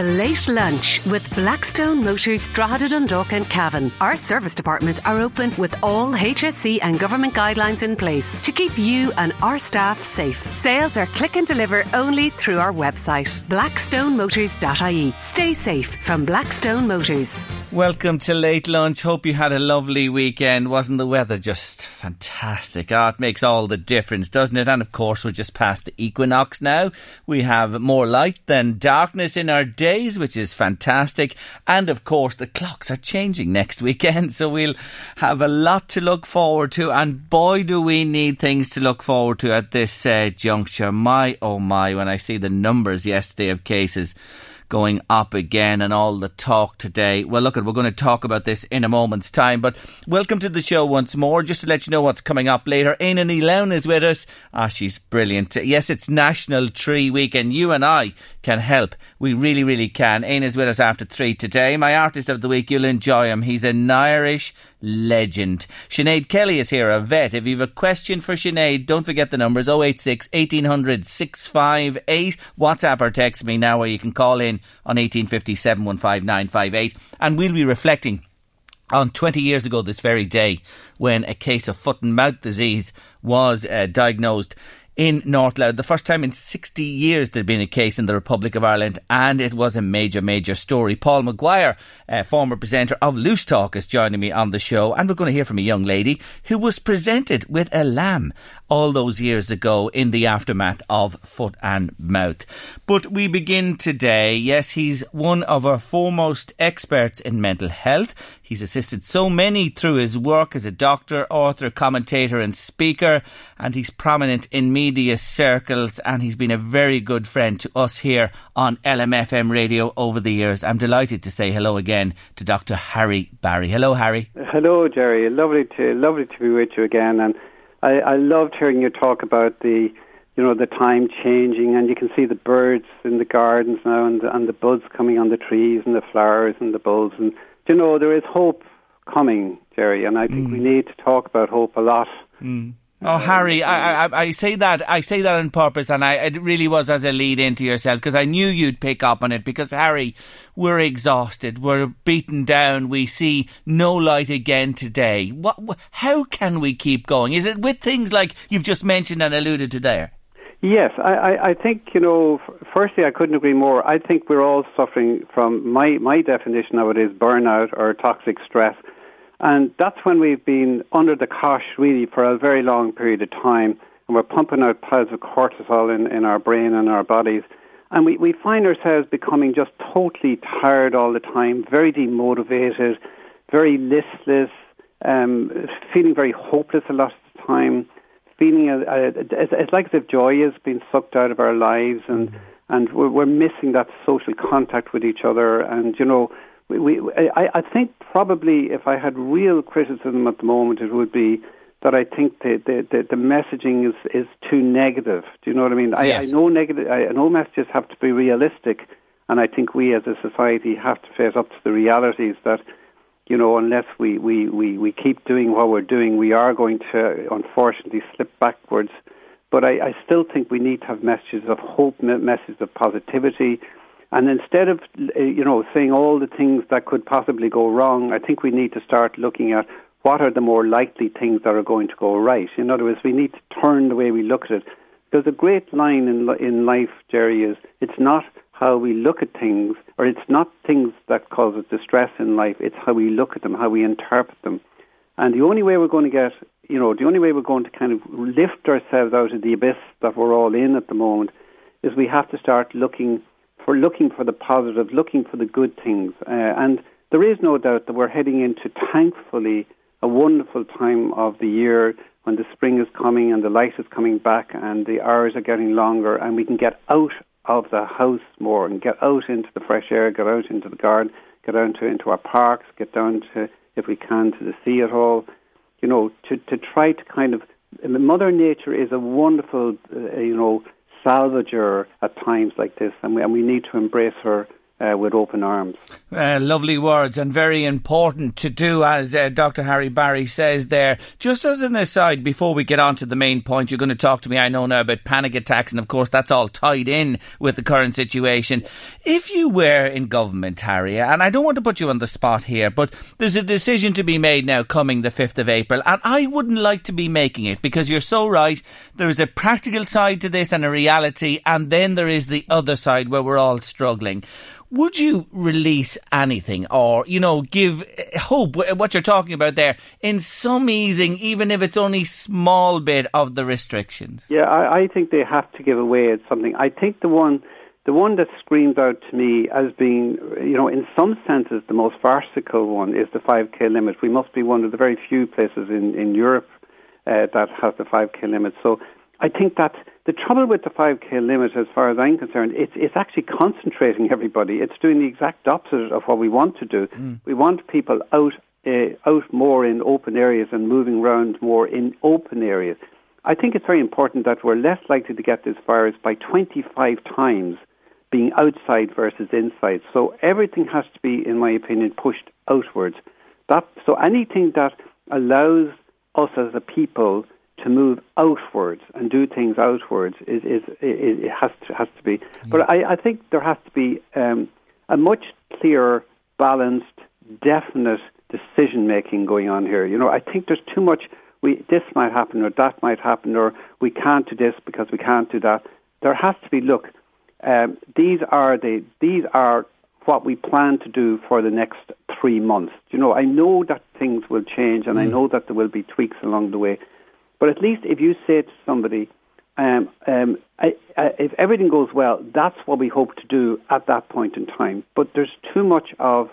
A late lunch with Blackstone Motors Drogheda Dundalk and Cavan. Our service departments are open with all HSE and government guidelines in place to keep you and our staff safe. Sales are click and deliver only through our website, blackstonemotors.ie. Stay safe from Blackstone Motors. Welcome to late lunch. Hope you had a lovely weekend. Wasn't the weather just fantastic? Ah, it makes all the difference, doesn't it? And of course, we're just past the equinox now. We have more light than darkness in our days, which is fantastic. And of course, the clocks are changing next weekend, so we'll have a lot to look forward to. And boy, do we need things to look forward to at this uh, juncture. My, oh my, when I see the numbers yesterday of cases going up again and all the talk today. Well, look, we're going to talk about this in a moment's time, but welcome to the show once more. Just to let you know what's coming up later, Ní Lamhna is with us. Ah, she's brilliant. Yes, it's National Tree Week and you and I can help. We really, really can. Éanna's with us after three today. My artist of the week, you'll enjoy him. He's an Irish legend. Sinead Kelly is here, a vet. If you have a question for Sinead, don't forget the numbers 086 1800 658. WhatsApp or text me now, or you can call in on 1850 715 958. And we'll be reflecting on 20 years ago this very day when a case of foot and mouth disease was uh, diagnosed in North Louth. The first time in 60 years there'd been a case in the Republic of Ireland, and it was a major, major story. Paul Maguire, uh, former presenter of Loose Talk, is joining me on the show, and we're going to hear from a young lady who was presented with a lamb all those years ago in the aftermath of foot and mouth. But we begin today. Yes, he's one of our foremost experts in mental health. He's assisted so many through his work as a doctor, author, commentator, and speaker, and he's prominent in media circles. And he's been a very good friend to us here on LMFM radio over the years. I'm delighted to say hello again to Dr. Harry Barry. Hello, Harry. Hello, Jerry. Lovely to lovely to be with you again, and I, I loved hearing you talk about the, you know, the time changing, and you can see the birds in the gardens now, and the, and the buds coming on the trees, and the flowers, and the bulbs, and you know, there is hope coming, Jerry, and I think mm. we need to talk about hope a lot. Mm. Oh, Harry, I, I, I say that I say that on purpose, and I it really was as a lead into yourself because I knew you'd pick up on it. Because Harry, we're exhausted, we're beaten down, we see no light again today. What? How can we keep going? Is it with things like you've just mentioned and alluded to there? Yes, I, I, think you know. Firstly, I couldn't agree more. I think we're all suffering from my my definition of it is burnout or toxic stress and that's when we've been under the cosh really for a very long period of time. And we're pumping out piles of cortisol in, in our brain and our bodies. And we, we find ourselves becoming just totally tired all the time, very demotivated, very listless, um, feeling very hopeless a lot of the time, feeling a, a, it's, it's like as if joy has been sucked out of our lives and, and we're, we're missing that social contact with each other. And, you know, we, we, I, I think probably if I had real criticism at the moment, it would be that I think the the, the, the messaging is, is too negative. Do you know what I mean? Yes. I, I know negative. I know messages have to be realistic, and I think we as a society have to face up to the realities that you know, unless we, we, we, we keep doing what we're doing, we are going to unfortunately slip backwards. But I, I still think we need to have messages of hope, messages of positivity, and instead of, uh, you know, saying all the things that could possibly go wrong, I think we need to start looking at what are the more likely things that are going to go right. In other words, we need to turn the way we look at it there's a great line in in life, Jerry. Is it's not how we look at things, or it's not things that cause us distress in life. It's how we look at them, how we interpret them. And the only way we're going to get, you know, the only way we're going to kind of lift ourselves out of the abyss that we're all in at the moment is we have to start looking for looking for the positive, looking for the good things. Uh, and there is no doubt that we're heading into, thankfully, a wonderful time of the year when the spring is coming and the light is coming back and the hours are getting longer and we can get out of the house more and get out into the fresh air, get out into the garden, get out into, into our parks, get down to, if we can, to the sea at all. You know, to, to try to kind of, Mother Nature is a wonderful, uh, you know, salvager at times like this, and we, and we need to embrace her uh, with open arms. Uh, lovely words and very important to do, as uh, Dr. Harry Barry says there. Just as an aside, before we get on to the main point, you're going to talk to me, I know now, about panic attacks, and of course that's all tied in with the current situation. If you were in government, Harry, and I don't want to put you on the spot here, but there's a decision to be made now coming the 5th of April, and I wouldn't like to be making it because you're so right. There is a practical side to this and a reality, and then there is the other side where we're all struggling would you release anything or, you know, give hope, what you're talking about there, in some easing, even if it's only small bit of the restrictions? Yeah, I, I think they have to give away at something. I think the one the one that screams out to me as being, you know, in some senses the most farcical one is the 5k limit. We must be one of the very few places in, in Europe uh, that has the 5k limit. So I think that the trouble with the 5k limit, as far as I'm concerned, it's, it's actually concentrating everybody. It's doing the exact opposite of what we want to do. Mm. We want people out, uh, out more in open areas and moving around more in open areas. I think it's very important that we're less likely to get this virus by 25 times being outside versus inside. So everything has to be, in my opinion, pushed outwards. That, so anything that allows us as a people to move outwards and do things outwards is, is, is it has to has to be. Yeah. But I, I think there has to be um, a much clearer, balanced, definite decision making going on here. You know, I think there's too much. We this might happen or that might happen or we can't do this because we can't do that. There has to be look. Um, these are the these are what we plan to do for the next three months. You know, I know that things will change, and mm. I know that there will be tweaks along the way. But at least if you say to somebody, um, um, I, I, if everything goes well, that's what we hope to do at that point in time. But there's too much of,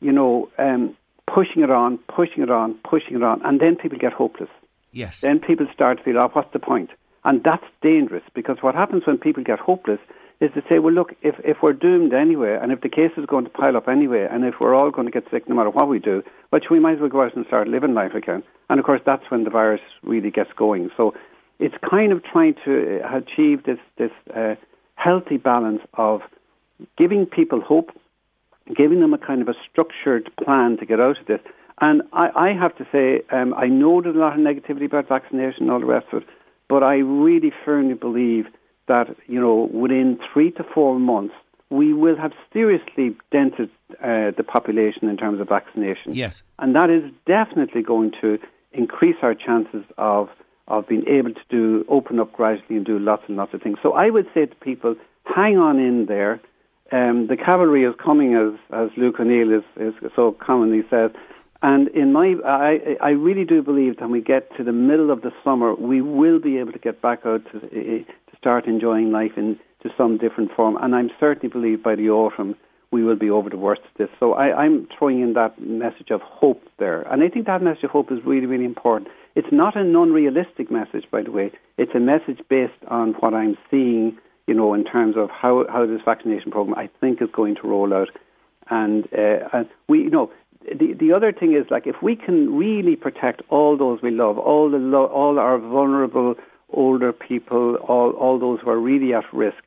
you know, um, pushing it on, pushing it on, pushing it on, and then people get hopeless. Yes. Then people start to feel, oh, what's the point? And that's dangerous because what happens when people get hopeless is to say, well, look, if, if we're doomed anyway, and if the case is going to pile up anyway, and if we're all going to get sick no matter what we do, well, we might as well go out and start living life again. And of course, that's when the virus really gets going. So it's kind of trying to uh, achieve this, this uh, healthy balance of giving people hope, giving them a kind of a structured plan to get out of this. And I, I have to say, um, I know there's a lot of negativity about vaccination and all the rest of it, but I really firmly believe that you know within three to four months we will have seriously dented uh, the population in terms of vaccination. Yes, and that is definitely going to increase our chances of of being able to do open up gradually and do lots and lots of things. So I would say to people, hang on in there. Um, the cavalry is coming, as as Luke O'Neill is, is so commonly says. And in my, I, I really do believe that when we get to the middle of the summer, we will be able to get back out to, to start enjoying life in to some different form. And I'm certainly believe by the autumn we will be over the worst of this. So I, I'm throwing in that message of hope there, and I think that message of hope is really, really important. It's not an unrealistic message, by the way. It's a message based on what I'm seeing, you know, in terms of how how this vaccination program I think is going to roll out. And, uh, and we, you know, the the other thing is like if we can really protect all those we love, all the lo- all our vulnerable older people, all all those who are really at risk,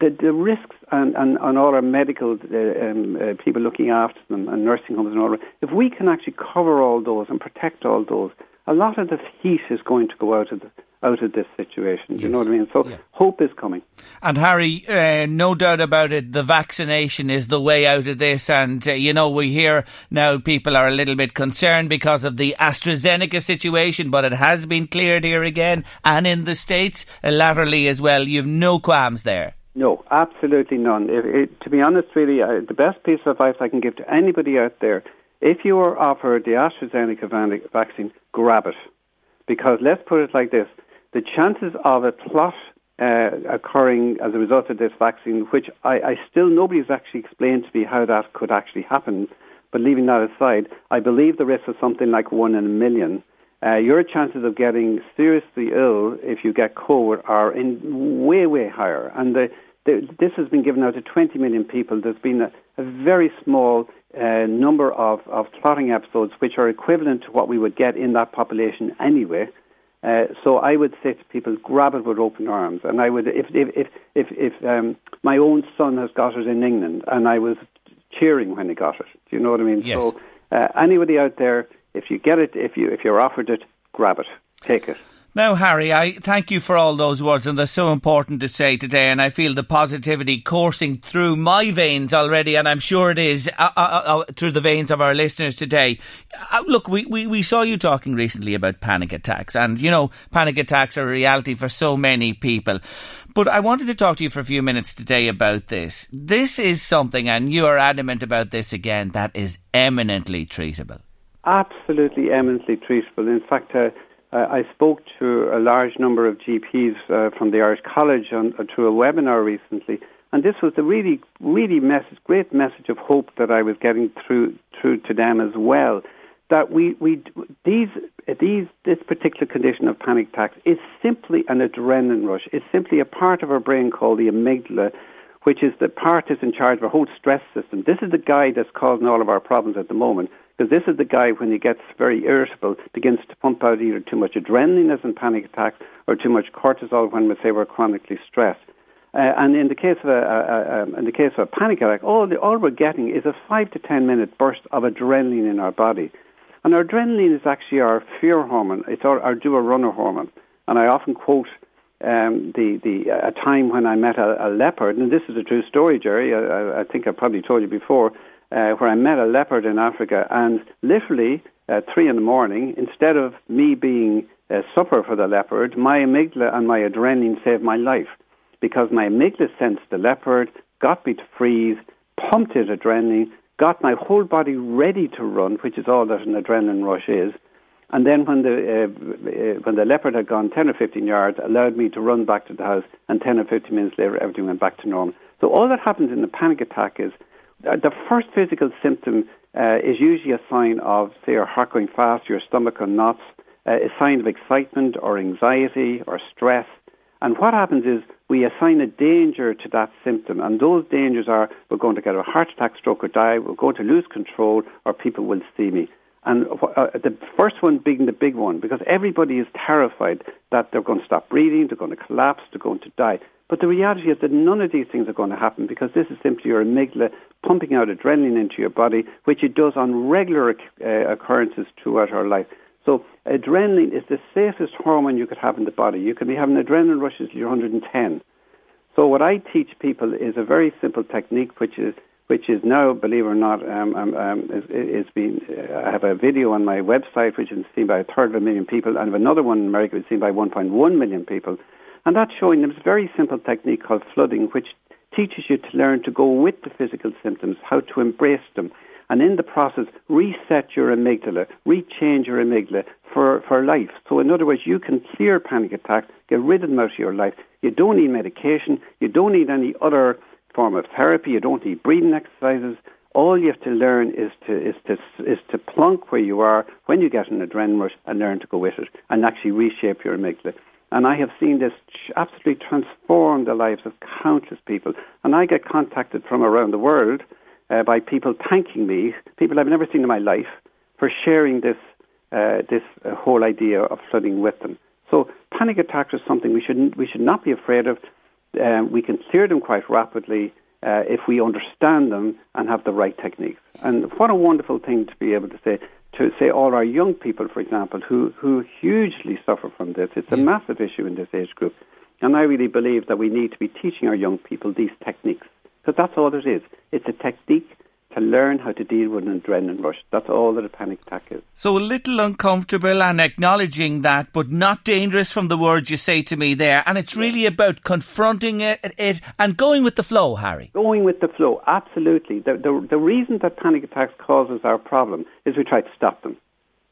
the the risks and and, and all our medical uh, um, uh, people looking after them and nursing homes and all. If we can actually cover all those and protect all those, a lot of the heat is going to go out of the out of this situation. Yes. You know what I mean? So yeah. hope is coming. And Harry, uh, no doubt about it, the vaccination is the way out of this. And, uh, you know, we hear now people are a little bit concerned because of the AstraZeneca situation, but it has been cleared here again and in the States uh, laterally as well. You've no qualms there. No, absolutely none. If, it, to be honest, really, uh, the best piece of advice I can give to anybody out there if you are offered the AstraZeneca vaccine, grab it. Because let's put it like this the chances of a clot uh, occurring as a result of this vaccine, which I, I still nobody's actually explained to me how that could actually happen. But leaving that aside, I believe the risk is something like one in a million. Uh, your chances of getting seriously ill if you get COVID are in way, way higher. And the, the, this has been given out to 20 million people. There's been a, a very small uh, number of, of clotting episodes, which are equivalent to what we would get in that population anyway. Uh, so I would say to people, grab it with open arms. And I would, if if if if, if um, my own son has got it in England, and I was cheering when he got it. Do you know what I mean? Yes. So uh, anybody out there, if you get it, if you if you're offered it, grab it, take it. Now, Harry, I thank you for all those words, and they're so important to say today. And I feel the positivity coursing through my veins already, and I'm sure it is uh, uh, uh, uh through the veins of our listeners today. Uh, look, we, we, we saw you talking recently about panic attacks, and you know, panic attacks are a reality for so many people. But I wanted to talk to you for a few minutes today about this. This is something, and you are adamant about this again, that is eminently treatable. Absolutely eminently treatable. In fact, uh, I spoke to a large number of GPs uh, from the Irish College on, uh, through a webinar recently, and this was a really, really message, great message of hope that I was getting through through to them as well. That we, we these these this particular condition of panic attacks is simply an adrenaline rush. It's simply a part of our brain called the amygdala, which is the part that's in charge of our whole stress system. This is the guy that's causing all of our problems at the moment. Because this is the guy, when he gets very irritable, begins to pump out either too much adrenaline as in panic attacks or too much cortisol when we say we're chronically stressed. Uh, and in the case of a, a, a, um, in the case of a panic attack, all the, all we're getting is a five to ten minute burst of adrenaline in our body, and our adrenaline is actually our fear hormone. It's our, our do runner hormone. And I often quote um, the the a time when I met a, a leopard, and this is a true story, Jerry. I, I think I probably told you before uh, where I met a leopard in Africa, and literally at three in the morning, instead of me being a supper for the leopard, my amygdala and my adrenaline saved my life because my amygdala sensed the leopard, got me to freeze, pumped it adrenaline, got my whole body ready to run, which is all that an adrenaline rush is. And then when the uh, uh when the leopard had gone 10 or 15 yards, allowed me to run back to the house, and 10 or 15 minutes later, everything went back to normal. So all that happens in the panic attack is uh, the first physical symptom uh, is usually a sign of, say, your heart going fast, your stomach on knots, uh, a sign of excitement or anxiety or stress. And what happens is we assign a danger to that symptom, and those dangers are we're going to get a heart attack, stroke, or die, we're going to lose control, or people will see me. And uh, the first one being the big one, because everybody is terrified that they're going to stop breathing, they're going to collapse, they're going to die. But the reality is that none of these things are going to happen because this is simply your amygdala pumping out adrenaline into your body, which it does on regular uh, occurrences throughout our life. So adrenaline is the safest hormone you could have in the body. You can be having adrenaline rushes you're 110. So what I teach people is a very simple technique, which is which is now, believe it or not, um, um, um, is, is being. I have a video on my website which is seen by a third of a million people, and I have another one in America which is seen by 1.1 million people. And that's showing them a very simple technique called flooding, which teaches you to learn to go with the physical symptoms, how to embrace them, and in the process, reset your amygdala, rechange your amygdala for, for life. So, in other words, you can clear panic attacks, get rid of them out of your life. You don't need medication, you don't need any other form of therapy, you don't need breathing exercises. All you have to learn is to is to is to plunk where you are when you get an adrenaline rush and learn to go with it and actually reshape your amygdala. And I have seen this absolutely transform the lives of countless people. And I get contacted from around the world uh, by people thanking me, people I've never seen in my life, for sharing this, uh, this uh, whole idea of flooding with them. So panic attacks are something we should, we should not be afraid of. Um, we can clear them quite rapidly uh, if we understand them and have the right techniques. And what a wonderful thing to be able to say, to say all our young people, for example, who, who hugely suffer from this. It's a yeah. massive issue in this age group. And I really believe that we need to be teaching our young people these techniques. Because that's all it is. It's a technique to learn how to deal with an adrenaline rush. That's all that a panic attack is. So a little uncomfortable and acknowledging that, but not dangerous from the words you say to me there. And it's really about confronting it, it and going with the flow, Harry. Going with the flow, absolutely. The, the, the reason that panic attacks causes our problem is we try to stop them.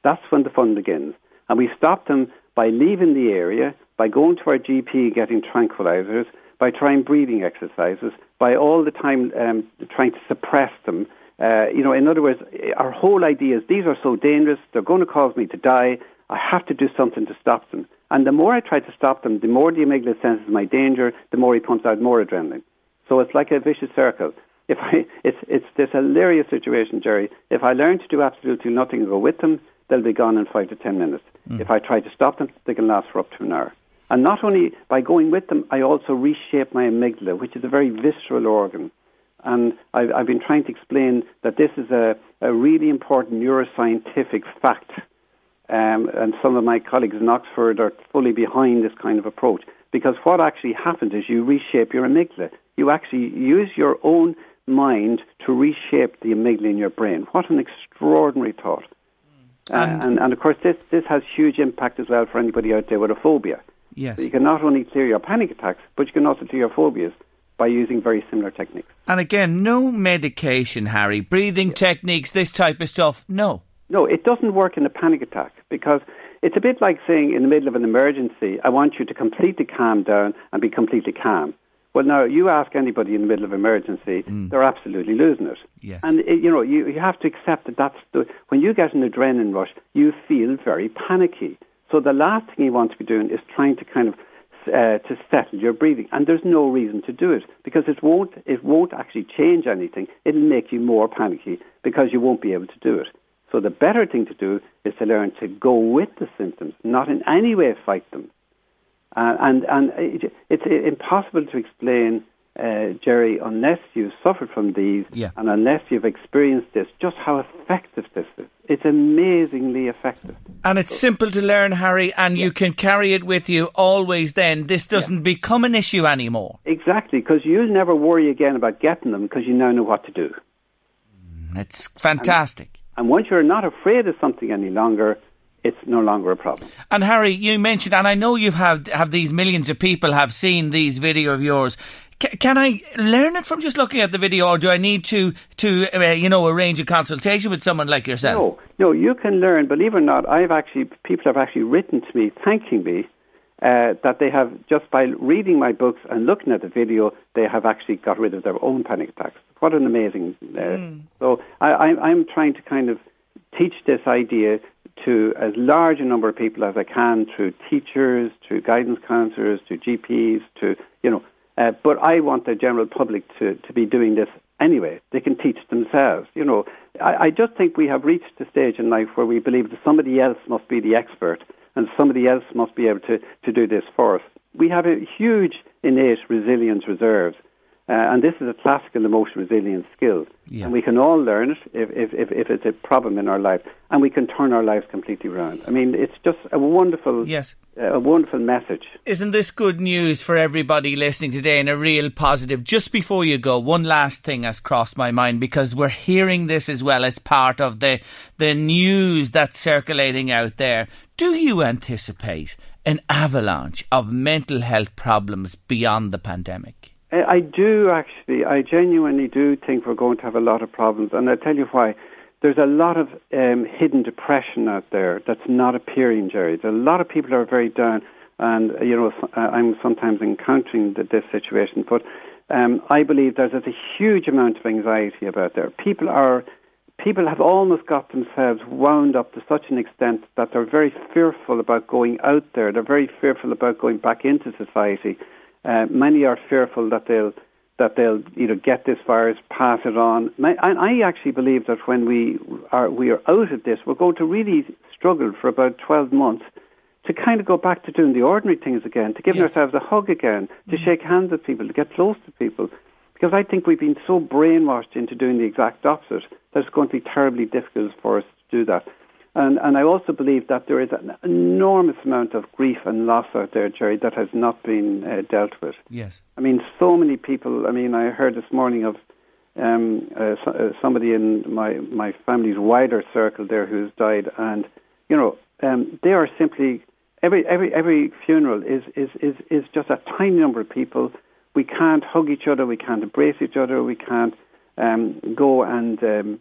That's when the fun begins. And we stop them by leaving the area, by going to our GP getting tranquilizers, by trying breathing exercises, by all the time um, trying to suppress them. Uh, you know, in other words, our whole idea is these are so dangerous, they're going to cause me to die. I have to do something to stop them. And the more I try to stop them, the more the amygdala senses my danger, the more he pumps out more adrenaline. So it's like a vicious circle. If I, it's, it's this hilarious situation, Jerry. If I learn to do absolutely nothing and go with them, they'll be gone in five to ten minutes. Mm. If I try to stop them, they can last for up to an hour. And not only by going with them, I also reshape my amygdala, which is a very visceral organ. And I've, I've been trying to explain that this is a, a really important neuroscientific fact. Um, and some of my colleagues in Oxford are fully behind this kind of approach. Because what actually happens is you reshape your amygdala. You actually use your own mind to reshape the amygdala in your brain. What an extraordinary thought. Uh, and, and, and, of course, this, this has huge impact as well for anybody out there with a phobia. Yes. So you can not only clear your panic attacks, but you can also clear your phobias by using very similar techniques. And again, no medication, Harry. Breathing yes. techniques, this type of stuff, no. No, it doesn't work in a panic attack because it's a bit like saying in the middle of an emergency, I want you to completely calm down and be completely calm. Well, now you ask anybody in the middle of emergency, mm. they're absolutely losing it. Yes. And it, you know, you, you have to accept that that's the when you get an adrenaline rush, you feel very panicky. So the last thing you want to be doing is trying to kind of uh, to settle your breathing, and there's no reason to do it because it won't it won't actually change anything. It'll make you more panicky because you won't be able to do it. So the better thing to do is to learn to go with the symptoms, not in any way fight them. Uh, and and it, it's impossible to explain uh, Jerry, unless you've suffered from these yeah. and unless you've experienced this, just how effective this is. It's amazingly effective. And it's simple to learn, Harry, and yeah. you can carry it with you always then. This doesn't yeah. become an issue anymore. Exactly, because you'll never worry again about getting them because you now know what to do. Mm, it's fantastic. And, and once you're not afraid of something any longer, it's no longer a problem. And Harry, you mentioned, and I know you've had have these millions of people have seen these video of yours can I learn it from just looking at the video, or do I need to to uh, you know arrange a consultation with someone like yourself? No, no, you can learn. Believe it or not, I've actually people have actually written to me thanking me uh, that they have just by reading my books and looking at the video, they have actually got rid of their own panic attacks. What an amazing! Uh, mm. So I, I'm trying to kind of teach this idea to as large a number of people as I can through teachers, through guidance counselors, to GPs, to you know uh, but I want the general public to, to be doing this anyway. They can teach themselves. You know, I, I just think we have reached the stage in life where we believe that somebody else must be the expert and somebody else must be able to, to do this for us. We have a huge innate resilience reserves. Uh, and this is a classical emotional resilience skill. Yeah. And we can all learn it if, if, if, if, it's a problem in our life. And we can turn our lives completely around. I mean, it's just a wonderful, yes. Uh, a wonderful message. Isn't this good news for everybody listening today and a real positive? Just before you go, one last thing has crossed my mind because we're hearing this as well as part of the, the news that's circulating out there. Do you anticipate an avalanche of mental health problems beyond the pandemic? I do actually. I genuinely do think we're going to have a lot of problems, and I'll tell you why. There's a lot of um, hidden depression out there that's not appearing, Jerry. There's a lot of people are very down, and you know I'm sometimes encountering this situation. But um, I believe there's a huge amount of anxiety about there. People are people have almost got themselves wound up to such an extent that they're very fearful about going out there. They're very fearful about going back into society. Uh, many are fearful that they'll that they'll you know get this virus, pass it on. And I actually believe that when we are we are out of this, we're going to really struggle for about twelve months to kind of go back to doing the ordinary things again, to giving yes. ourselves a hug again, to mm-hmm. shake hands with people, to get close to people. Because I think we've been so brainwashed into doing the exact opposite that it's going to be terribly difficult for us to do that. And, and I also believe that there is an enormous amount of grief and loss out there, Jerry, that has not been uh, dealt with. Yes. I mean, so many people. I mean, I heard this morning of um, uh, so, uh, somebody in my, my family's wider circle there who's died, and, you know, um, they are simply. Every, every, every funeral is, is, is, is just a tiny number of people. We can't hug each other, we can't embrace each other, we can't um, go and um,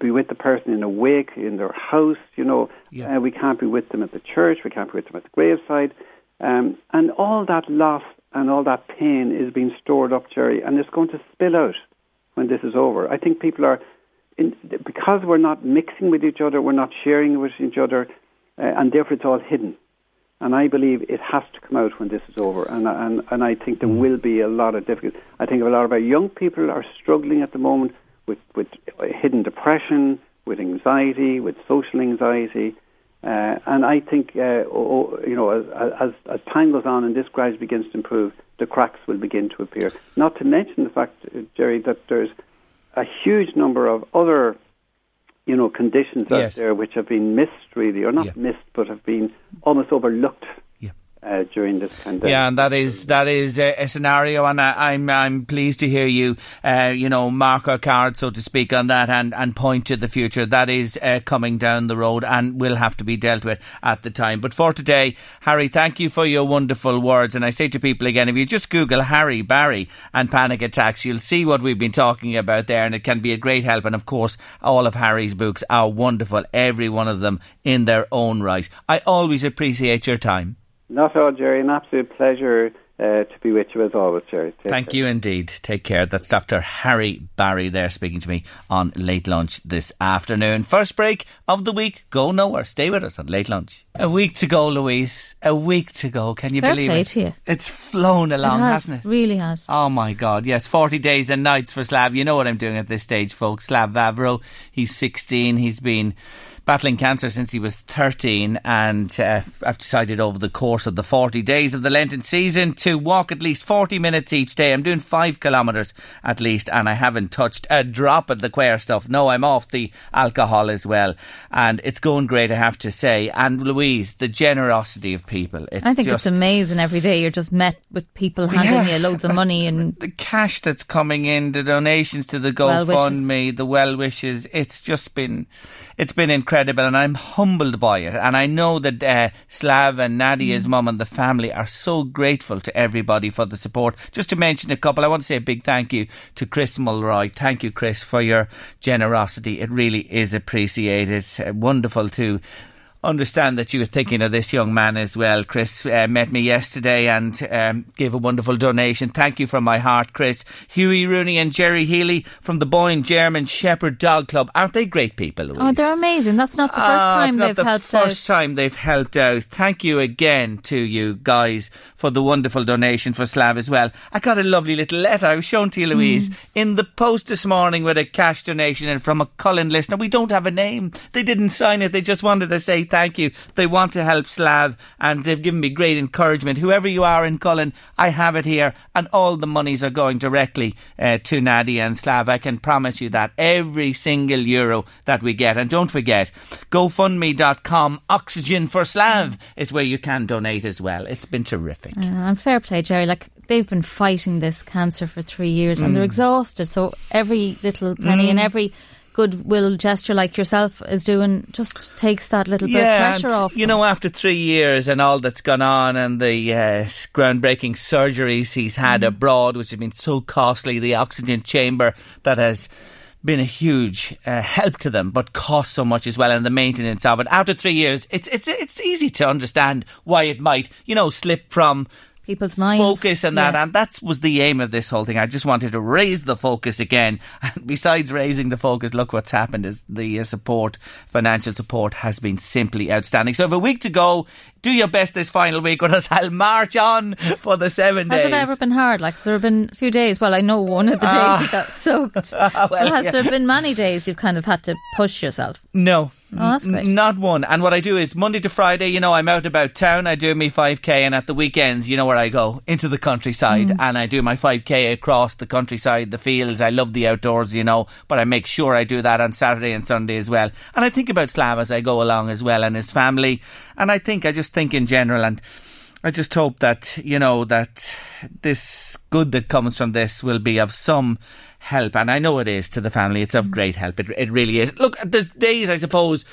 be with the person in a wake in their house. You know, yeah. uh, we can't be with them at the church. We can't be with them at the graveside, um, and all that loss and all that pain is being stored up, Jerry, and it's going to spill out when this is over. I think people are. In, because we're not mixing with each other, we're not sharing with each other, uh, and therefore it's all hidden. And I believe it has to come out when this is over. And, and, and I think there mm. will be a lot of difficulty. I think a lot of our young people are struggling at the moment with, with hidden depression, with anxiety, with social anxiety. Uh, and I think, uh, you know, as, as, as time goes on and this gradually begins to improve, the cracks will begin to appear. Not to mention the fact, uh, Jerry, that there's a huge number of other you know, conditions yes. out there which have been missed, really, or not yeah. missed, but have been almost overlooked. Uh, during this pandemic, yeah, and that is that is a, a scenario, and I, am I'm, I'm pleased to hear you, uh, you know, mark our card, so to speak, on that, and, and point to the future that is uh, coming down the road, and will have to be dealt with at the time. But for today, Harry, thank you for your wonderful words, and I say to people again, if you just Google Harry Barry and panic attacks, you'll see what we've been talking about there, and it can be a great help. And of course, all of Harry's books are wonderful, every one of them in their own right. I always appreciate your time. Not all, Jerry. An absolute pleasure uh, to be with you as always, Jerry. Take Thank care. you indeed. Take care. That's Dr. Harry Barry there speaking to me on Late Lunch this afternoon. First break of the week. Go nowhere. Stay with us on Late Lunch. A week to go, Louise. A week to go. Can you Fair believe play it? To you. It's flown along, it has, not it? Really has. Oh my God! Yes, forty days and nights for Slav. You know what I'm doing at this stage, folks. Slav Vavro. He's 16. He's been battling cancer since he was 13 and uh, I've decided over the course of the 40 days of the Lenten season to walk at least 40 minutes each day. I'm doing 5 kilometres at least and I haven't touched a drop of the queer stuff. No, I'm off the alcohol as well and it's going great I have to say. And Louise, the generosity of people. I think just, it's amazing every day you're just met with people handing yeah, you loads of money and the cash that's coming in, the donations to the GoFundMe, well the well wishes. It's just been it's been incredible, and I'm humbled by it. And I know that uh, Slav and Nadia's mm. mum and the family are so grateful to everybody for the support. Just to mention a couple, I want to say a big thank you to Chris Mulroy. Thank you, Chris, for your generosity. It really is appreciated. Uh, wonderful to understand that you were thinking of this young man as well. Chris uh, met me yesterday and um, gave a wonderful donation. Thank you from my heart, Chris. Huey Rooney and Jerry Healy from the Boyne German Shepherd Dog Club. Aren't they great people, Louise? Oh, they're amazing. That's not the first oh, time they've the helped first out. time they've helped out. Thank you again to you guys for the wonderful donation for Slav as well. I got a lovely little letter I was shown to you, Louise, mm. in the post this morning with a cash donation and from a Collon listener. We don't have a name. They didn't sign it. They just wanted to say thank you. They want to help Slav and they've given me great encouragement. Whoever you are in Collon, I have it here and all the monies are going directly uh, to Nadia and Slav. I can promise you that every single euro that we get. And don't forget, GoFundMe.com Oxygen for Slav is where you can donate as well. It's been terrific. Uh, and fair play, Jerry. Like they've been fighting this cancer for three years and they're mm. exhausted. So every little penny mm. and every goodwill gesture like yourself is doing just takes that little bit yeah, of pressure off. You know, after three years and all that's gone on and the uh, groundbreaking surgeries he's had mm. abroad, which have been so costly, the oxygen chamber that has been a huge uh, help to them, but cost so much as well, and the maintenance of it. After three years, it's it's it's easy to understand why it might, you know, slip from people's minds. Focus and that, yeah. and that was the aim of this whole thing. I just wanted to raise the focus again. And besides raising the focus, look what's happened is the uh, support, financial support has been simply outstanding. So, if a week to go, do your best this final week with us. I'll march on for the seven days. Has it ever been hard? Like, there have been a few days. Well, I know one of the days you got soaked. well, has yeah. there been many days you've kind of had to push yourself? No Oh, that's great. Not one. And what I do is Monday to Friday, you know, I'm out about town. I do me 5k, and at the weekends, you know where I go into the countryside, Mm. and I do my 5k across the countryside, the fields. I love the outdoors, you know, but I make sure I do that on Saturday and Sunday as well. And I think about Slav as I go along as well, and his family. And I think I just think in general, and I just hope that you know that this good that comes from this will be of some help, and I know it is to the family. It's of great help. It, it really is. Look, there's days I suppose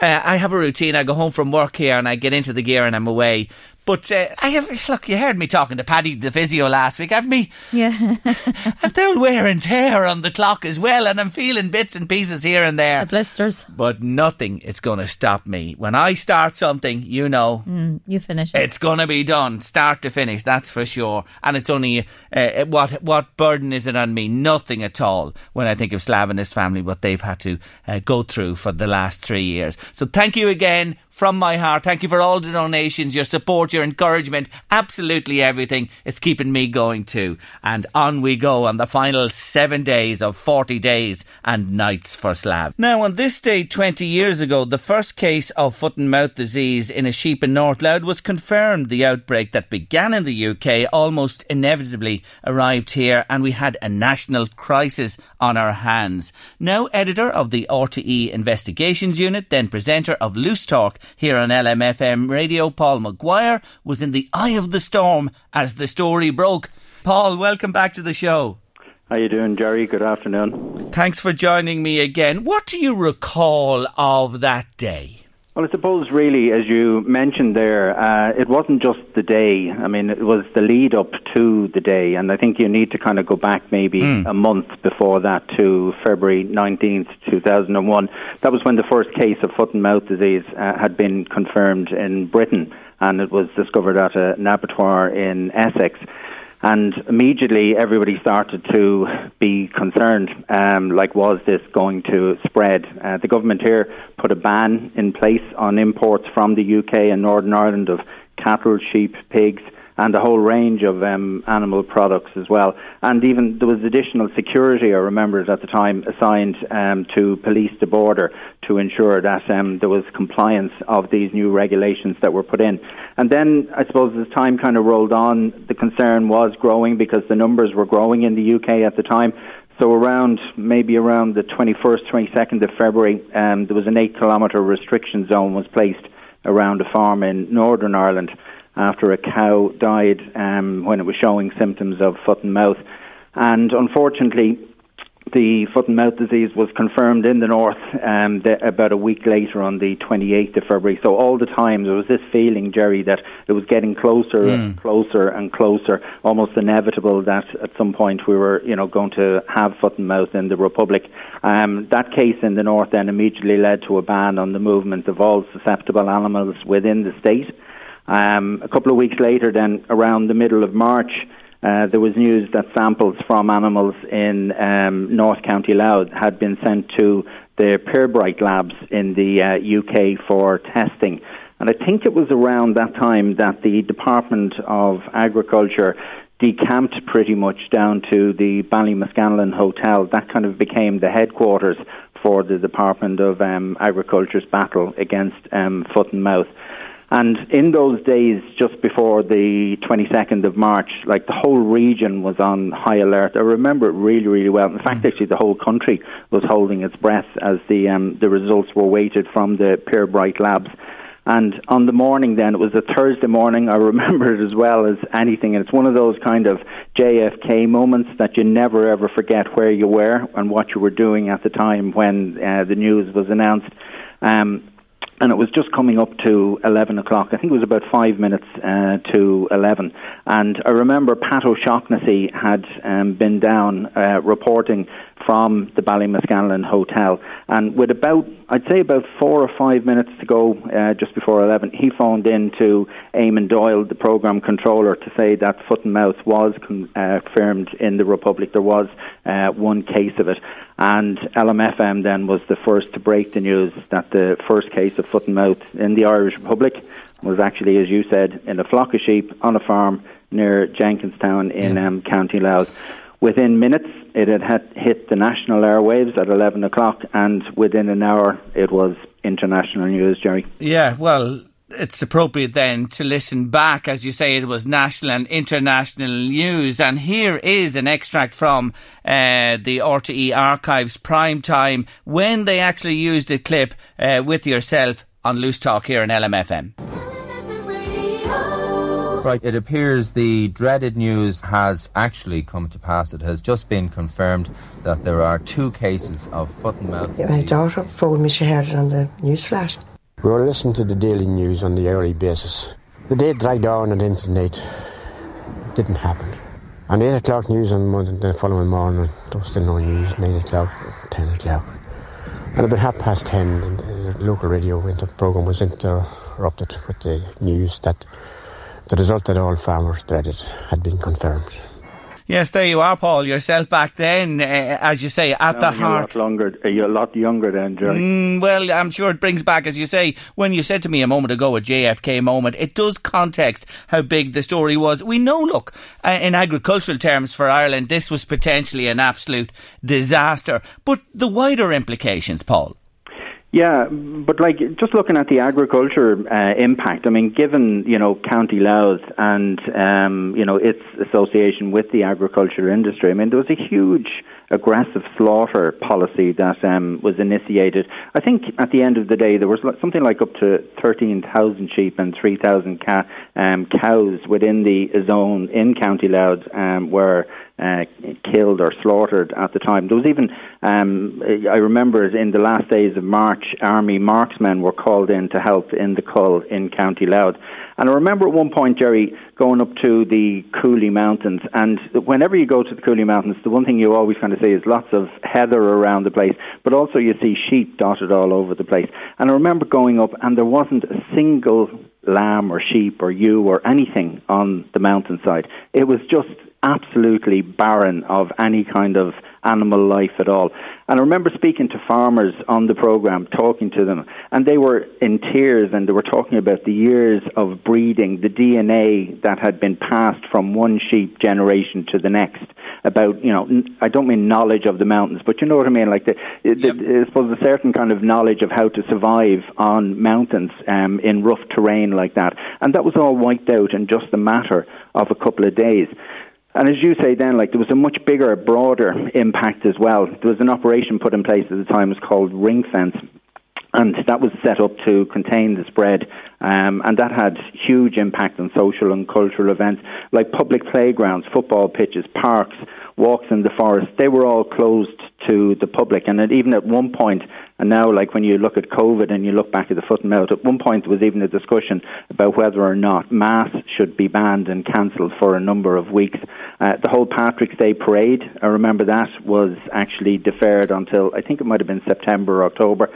uh, I have a routine. I go home from work here and I get into the gear and I'm away. But uh, I have look. You heard me talking to Paddy, the physio, last week. I've me Yeah. they're wear and tear on the clock as well, and I'm feeling bits and pieces here and there. The blisters. But nothing is going to stop me. When I start something, you know, Mm, you finish it. it's going to be done, start to finish. That's for sure. And it's only uh, what what burden is it on me? Nothing at all. When I think of Slav and his family, what they've had to uh, go through for the last three years. So thank you again from my heart. Thank you for all the donations, your support, your encouragement, absolutely everything. It's keeping me going too. And on we go on the final seven days of 40 days and nights for Slav. Now, on this day 20 years ago, the first case of foot and mouth disease in a sheep in North Louth was confirmed. The outbreak that began in the UK almost inevitably arrived here, and we had a national crisis on our hands. Now, editor of the RTE Investigations Unit, then presenter of Loose Talk here on LMFM Radio, Paul Maguire, was in the eye of the storm as the story broke. Paul, welcome back to the show. How you doing, Jerry? Good afternoon. Thanks for joining me again. What do you recall of that day? Well, I suppose really, as you mentioned there, uh, it wasn't just the day. I mean, it was the lead up to the day, and I think you need to kind of go back maybe a month before that to February 19th, 2001. That was when the first case of foot and mouth disease uh, had been confirmed in Britain, and it was discovered at an abattoir in Essex. And immediately everybody started to be concerned, um, like, was this going to spread? Uh, the government here put a ban in place on imports from the UK and Northern Ireland of cattle, sheep, pigs, and a whole range of um, animal products as well. And even there was additional security, I remember at the time, assigned um, to police the border to ensure that um, there was compliance of these new regulations that were put in. And then I suppose as time kind of rolled on, the concern was growing because the numbers were growing in the UK at the time. So around maybe around the 21st, 22nd of February, um, there was an eight kilometre restriction zone was placed around a farm in Northern Ireland after a cow died um, when it was showing symptoms of foot and mouth. And unfortunately, the foot and mouth disease was confirmed in the north um, the, about a week later on the 28th of February. So all the time there was this feeling, Jerry, that it was getting closer and closer and closer, almost inevitable that at some point we were, you know, going to have foot and mouth in the Republic. Um, that case in the north then immediately led to a ban on the movement of all susceptible animals within the state. Um, a couple of weeks later, then around the middle of March, uh, there was news that samples from animals in um, North County Louth had been sent to the Pirbright labs in the uh, UK for testing. And I think it was around that time that the Department of Agriculture decamped pretty much down to the Ballymascanlon Hotel. That kind of became the headquarters for the Department of um, Agriculture's battle against um, foot and mouth. And in those days, just before the 22nd of March, like the whole region was on high alert. I remember it really, really well. In fact, actually, the whole country was holding its breath as the um, the results were waited from the Pirbright labs. And on the morning, then it was a Thursday morning. I remember it as well as anything, and it's one of those kind of JFK moments that you never ever forget where you were and what you were doing at the time when uh, the news was announced. Um, and it was just coming up to 11 o'clock. I think it was about five minutes uh, to 11. And I remember Pat O'Shaughnessy had um, been down uh, reporting from the Ballymascanlon Hotel. And with about, I'd say about four or five minutes to go uh, just before 11, he phoned in to Eamon Doyle, the programme controller, to say that foot and mouth was con- uh, confirmed in the Republic. There was uh, one case of it. And LMFM then was the first to break the news that the first case of foot and mouth in the Irish Republic was actually, as you said, in a flock of sheep on a farm near Jenkinstown in um, County Louth. Within minutes, it had hit the national airwaves at 11 o'clock, and within an hour, it was international news, Jerry. Yeah, well, it's appropriate then to listen back, as you say, it was national and international news. And here is an extract from uh, the RTE archives prime time when they actually used a clip uh, with yourself on Loose Talk here in LMFM. Right, it appears the dreaded news has actually come to pass. It has just been confirmed that there are two cases of foot and mouth. Yeah, my daughter phoned me, she heard it on the newsflash. We were listening to the daily news on the hourly basis. The day dragged on and into the night. It didn't happen. On 8 o'clock news on the following morning, there was still no news. 9 o'clock, 10 o'clock. And about half past 10, the uh, local radio went programme was interrupted with the news that the result that all farmers dreaded had been confirmed. Yes, there you are, Paul. Yourself back then, uh, as you say, at no, the heart. A lot longer, uh, you're a lot younger then, Jerry. Mm, well, I'm sure it brings back, as you say, when you said to me a moment ago, a JFK moment. It does context how big the story was. We know, look, uh, in agricultural terms for Ireland, this was potentially an absolute disaster. But the wider implications, Paul. Yeah, but like just looking at the agriculture uh, impact, I mean, given you know County Louth and um, you know its association with the agriculture industry, I mean, there was a huge aggressive slaughter policy that um, was initiated. I think at the end of the day, there was something like up to 13,000 sheep and 3,000 ca- um, cows within the zone in County Louth um, were uh, killed or slaughtered at the time. There was even, um, I remember in the last days of March, army marksmen were called in to help in the cull in County Louth. And I remember at one point, Jerry, going up to the Cooley Mountains, and whenever you go to the Cooley Mountains, the one thing you always kind of is lots of heather around the place, but also you see sheep dotted all over the place. And I remember going up, and there wasn't a single lamb or sheep or ewe or anything on the mountainside. It was just absolutely barren of any kind of animal life at all. And I remember speaking to farmers on the program, talking to them, and they were in tears and they were talking about the years of breeding, the DNA that had been passed from one sheep generation to the next. About, you know, I don't mean knowledge of the mountains, but you know what I mean? Like, the, yep. the I suppose a certain kind of knowledge of how to survive on mountains um, in rough terrain like that. And that was all wiped out in just a matter of a couple of days. And as you say, then, like there was a much bigger, broader impact as well. There was an operation put in place at the time, it was called Ring Fence, and that was set up to contain the spread, um, and that had huge impact on social and cultural events like public playgrounds, football pitches, parks, walks in the forest. They were all closed to the public, and even at one point, and now, like when you look at COVID and you look back at the foot and mouth, at one point there was even a discussion about whether or not mass should be banned and cancelled for a number of weeks. Uh, the whole Patrick's Day parade, I remember that was actually deferred until I think it might have been September or October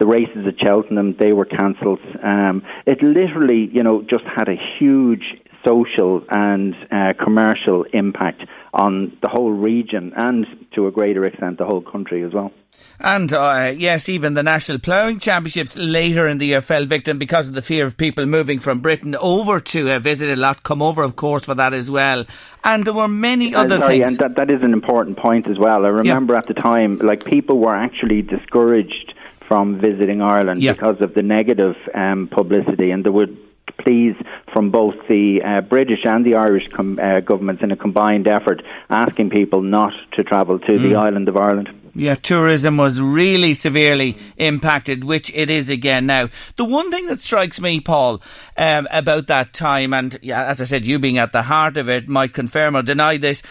the races at Cheltenham, they were cancelled. Um, it literally, you know, just had a huge social and uh, commercial impact on the whole region and to a greater extent the whole country as well. And uh, yes, even the National Ploughing Championships later in the year fell victim because of the fear of people moving from Britain over to uh, visit a lot, come over, of course, for that as well. And there were many uh, other sorry, things. And that, that is an important point as well. I remember yeah. at the time, like people were actually discouraged from visiting Ireland yeah. because of the negative um, publicity, and there would pleas from both the uh, British and the Irish com- uh, governments in a combined effort asking people not to travel to mm. the island of Ireland. Yeah, tourism was really severely impacted, which it is again now. The one thing that strikes me, Paul, um, about that time, and yeah, as I said, you being at the heart of it might confirm or deny this,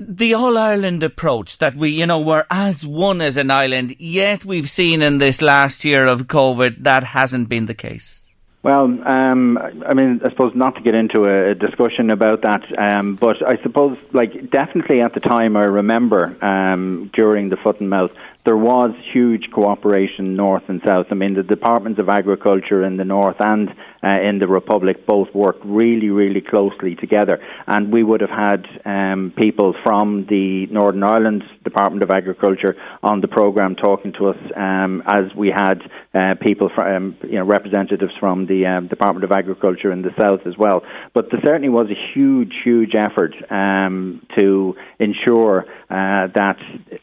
the All Ireland approach that we, you know, were as one as an island, yet we've seen in this last year of COVID that hasn't been the case. Well, um, I mean, I suppose not to get into a, discussion about that, um, but I suppose, like, definitely at the time, I remember um, during the foot and mouth there was huge cooperation north and south. I mean, the departments of agriculture in the north and uh, in the Republic both worked really, really closely together. And we would have had um, people from the Northern Ireland Department of Agriculture on the programme talking to us um, as we had uh, people from, um, you know, representatives from the um, Department of Agriculture in the south as well. But there certainly was a huge, huge effort um, to ensure uh, that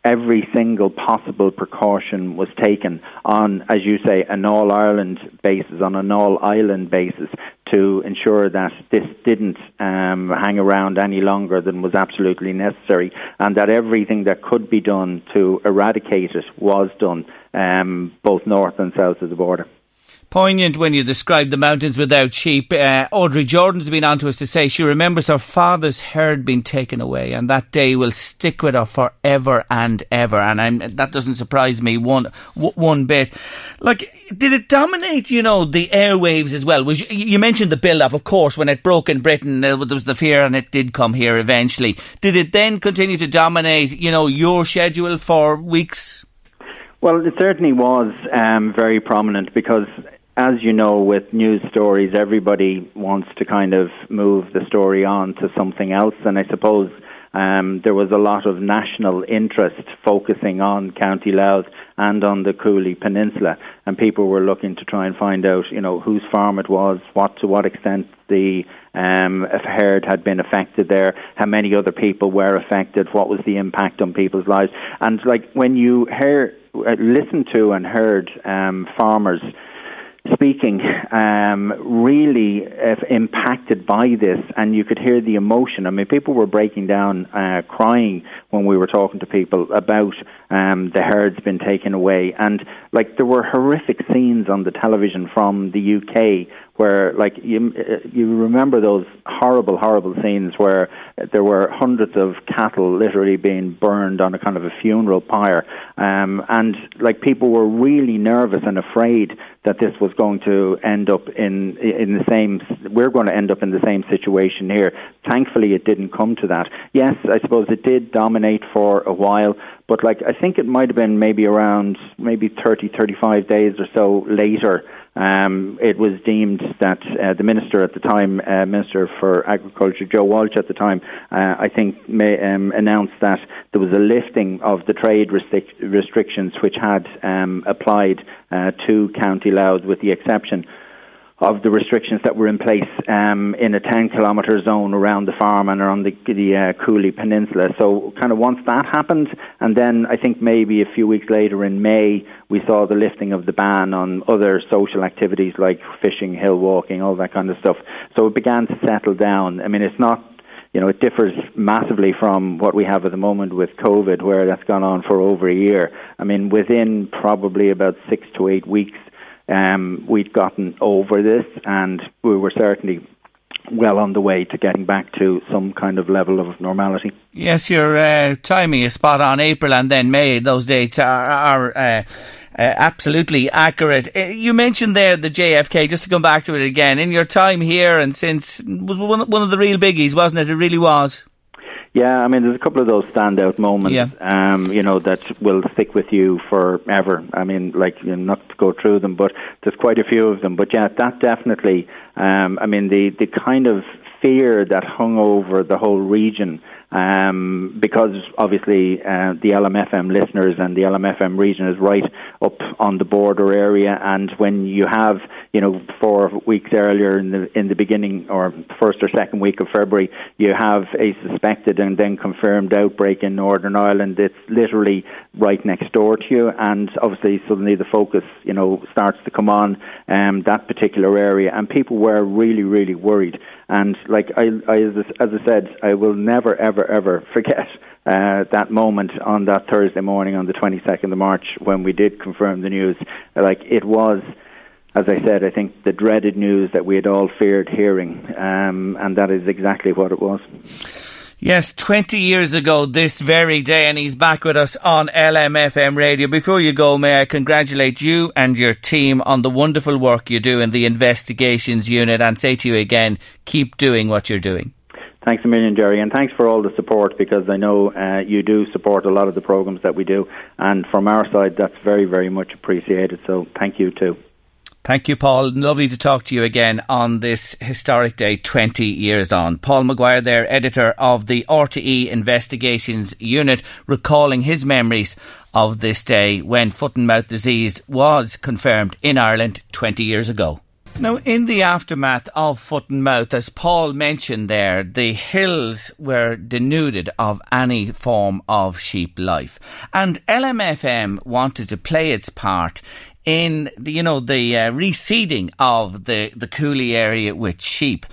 every single possible precaution was taken on, as you say, an all Ireland basis, on an all island basis, to ensure that this didn't um, hang around any longer than was absolutely necessary, and that everything that could be done to eradicate it was done, um, both north and south of the border poignant when you describe the mountains without sheep. Uh, Audrey Jordan's been on to us to say she remembers her father's herd being taken away, and that day will stick with her forever and ever. And I'm, that doesn't surprise me one one bit. Like, did it dominate? You know, the airwaves as well. Was you, you mentioned the build up, of course, when it broke in Britain, there was the fear, and it did come here eventually. Did it then continue to dominate? You know, your schedule for weeks. Well, it certainly was um, very prominent because as you know, with news stories, everybody wants to kind of move the story on to something else. And I suppose um, there was a lot of national interest focusing on County Louth and on the Cooley Peninsula, and people were looking to try and find out, you know, whose farm it was, what to what extent the um, herd had been affected there, how many other people were affected, what was the impact on people's lives, and like when you hear, uh, listen to and heard um, farmers speaking um, really uh, impacted by this, and you could hear the emotion. I mean, people were breaking down, uh, crying when we were talking to people about um, the herds being taken away, and like there were horrific scenes on the television from the UK where like you you remember those horrible horrible scenes where there were hundreds of cattle literally being burned on a kind of a funeral pyre um, and like people were really nervous and afraid that this was going to end up in in the same we're going to end up in the same situation here. Thankfully it didn't come to that. Yes i suppose it did dominate for a while but like I think it might have been maybe around maybe 30 35 days or so later um, it was deemed that uh, the minister at the time, uh, Minister for Agriculture, Joe Walsh at the time, uh, I think may, um, announced that there was a lifting of the trade restric- restrictions which had um, applied uh, to County Louth, with the exception of the restrictions that were in place um, in a 10 kilometre zone around the farm and around the, the uh, Cooley Peninsula. So, kind of once that happened, and then I think maybe a few weeks later in May, we saw the lifting of the ban on other social activities like fishing, hill walking, all that kind of stuff. So it began to settle down. I mean, it's not you know, it differs massively from what we have at the moment with COVID, where that's gone on for over a year. I mean, within probably about six to eight weeks, um, we'd gotten over this, and we were certainly well on the way to getting back to some kind of level of normality. Yes, your uh, timing is spot on. April and then May, those dates are, are uh, absolutely accurate. Uh, you mentioned there the JFK, just to come back to it again. In your time here and since, was one, one of the real biggies, wasn't it? It really was. Yeah, I mean, there's a couple of those standout moments, yeah. um, you know, that will stick with you forever. I mean, like, you know, not to go through them, but there's quite a few of them. But yeah, that definitely, um, I mean, the, the kind of fear that hung over the whole region um, because obviously uh, the LMFM listeners and the LMFM region is right up on the border area, and when you have you know four weeks earlier in the in the beginning or first or second week of February, you have a suspected and then confirmed outbreak in Northern Ireland. It's literally right next door to you, and obviously suddenly the focus you know starts to come on um, that particular area, and people were really really worried. And like I, I as, I said, I will never ever ever forget uh, that moment on that Thursday morning on the 22nd of March when we did confirm the news. Like it was, as I said, I think the dreaded news that we had all feared hearing, um, and that is exactly what it was. Yes, 20 years ago this very day, and he's back with us on LMFM radio. Before you go, may I congratulate you and your team on the wonderful work you do in the investigations unit and say to you again, keep doing what you're doing. Thanks a million, Jerry, and thanks for all the support because I know uh, you do support a lot of the programs that we do, and from our side, that's very, very much appreciated. So, thank you too. Thank you, Paul. Lovely to talk to you again on this historic day 20 years on. Paul Maguire there, editor of the RTE Investigations Unit, recalling his memories of this day when foot and mouth disease was confirmed in Ireland 20 years ago. Now, in the aftermath of foot and mouth, as Paul mentioned there, the hills were denuded of any form of sheep life. And LMFM wanted to play its part in the, you know, the uh, reseeding of the, the Cooley area with sheep.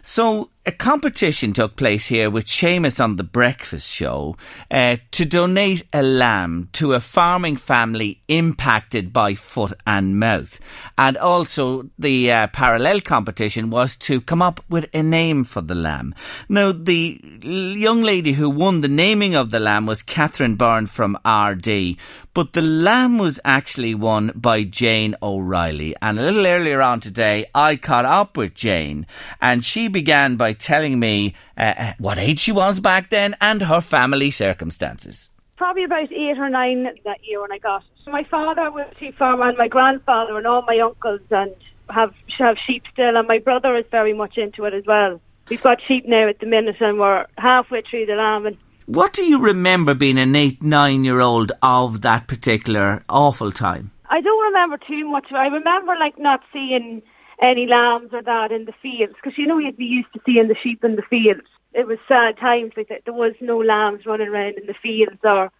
So a competition took place here with Seamus on the breakfast show uh, to donate a lamb to a farming family impacted by foot and mouth. And also the uh, parallel competition was to come up with a name for the lamb. Now, the young lady who won the naming of the lamb was Catherine Byrne from Ardee. But the lamb was actually won by Jane O'Reilly. And a little earlier on today, I caught up with Jane and she began by telling me uh, uh, what age she was back then and her family circumstances. Probably about eight or nine that year when I got it. My father was a sheep farmer and my grandfather and all my uncles and have have sheep still and my brother is very much into it as well. We've got sheep now at the minute and we're halfway through the lamb and what do you remember being an eight, nine year old of that particular awful time? I don't remember too much. I remember like not seeing any lambs or that in the fields because you know you'd be used to seeing the sheep in the fields. It was sad times like that. There was no lambs running around in the fields or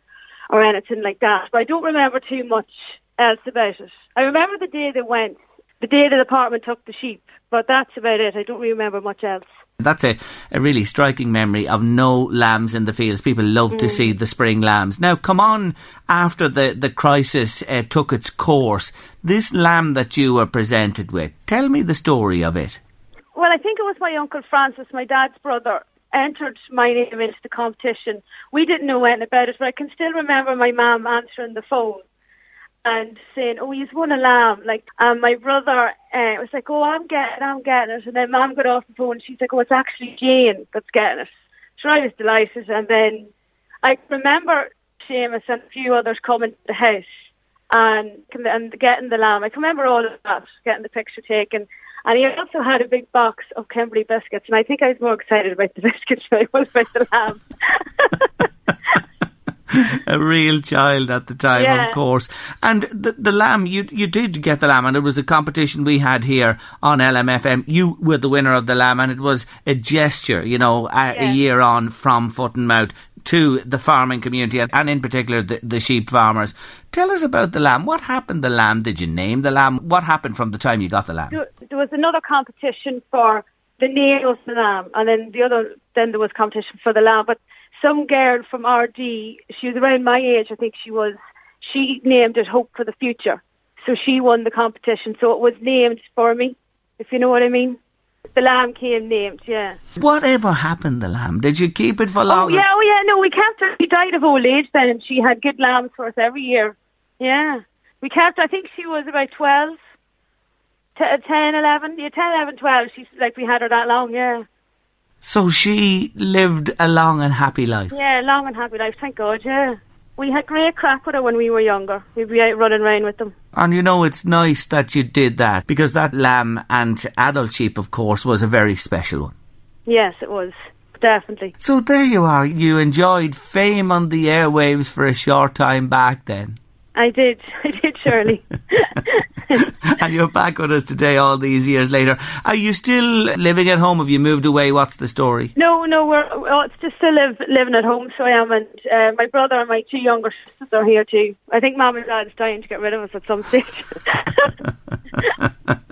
or anything like that. But I don't remember too much else about it. I remember the day they went, the day the department took the sheep, but that's about it. I don't really remember much else. That's a, a really striking memory of no lambs in the fields. People love mm. to see the spring lambs. Now, come on, after the, the crisis uh, took its course, this lamb that you were presented with, tell me the story of it. Well, I think it was my uncle Francis, my dad's brother, entered my name into the competition. We didn't know anything about it, but I can still remember my mum answering the phone and saying, "Oh, he's won a lamb." Like, and my brother uh, was like, "Oh, I'm getting, I'm getting it," and then Mum got off the phone. and She's like, "Oh, it's actually Jane that's getting it." So I was delighted, and then I remember Seamus and a few others coming to the house and and getting the lamb. I can remember all of that, getting the picture taken. And he also had a big box of Kimberley biscuits, and I think I was more excited about the biscuits than I was about the lamb. a real child at the time, yeah. of course. And the, the lamb, you you did get the lamb, and it was a competition we had here on LMFM. You were the winner of the lamb, and it was a gesture, you know, a, yeah. a year on from foot and mouth to the farming community, and in particular the, the sheep farmers. Tell us about the lamb. What happened? The lamb? Did you name the lamb? What happened from the time you got the lamb? There was another competition for the name of the lamb, and then the other. Then there was competition for the lamb, but some girl from Ardee, she was around my age, I think she was, she named it Hope for the Future. So she won the competition. So it was named for me, if you know what I mean. The lamb came named, yeah. Whatever happened, the lamb? Did you keep it for oh, long? Oh, yeah, oh, yeah, no, we kept her. She died of old age then, and she had good lambs for us every year. Yeah. We kept, I think she was about 12, 10, 11, yeah, 10, 11, 12. She's like, we had her that long, yeah. So she lived a long and happy life. Yeah, long and happy life. Thank God. Yeah, we had great crack with her when we were younger. We'd be out running around with them. And you know, it's nice that you did that because that lamb and adult sheep, of course, was a very special one. Yes, it was. Definitely. So there you are. You enjoyed fame on the airwaves for a short time back then. I did. I did, Shirley. and you're back with us today all these years later. Are you still living at home? Have you moved away? What's the story? No, no, we're well, it's just still live, living at home, so I am. And uh, my brother and my two younger sisters are here too. I think mom and dad is dying to get rid of us at some stage.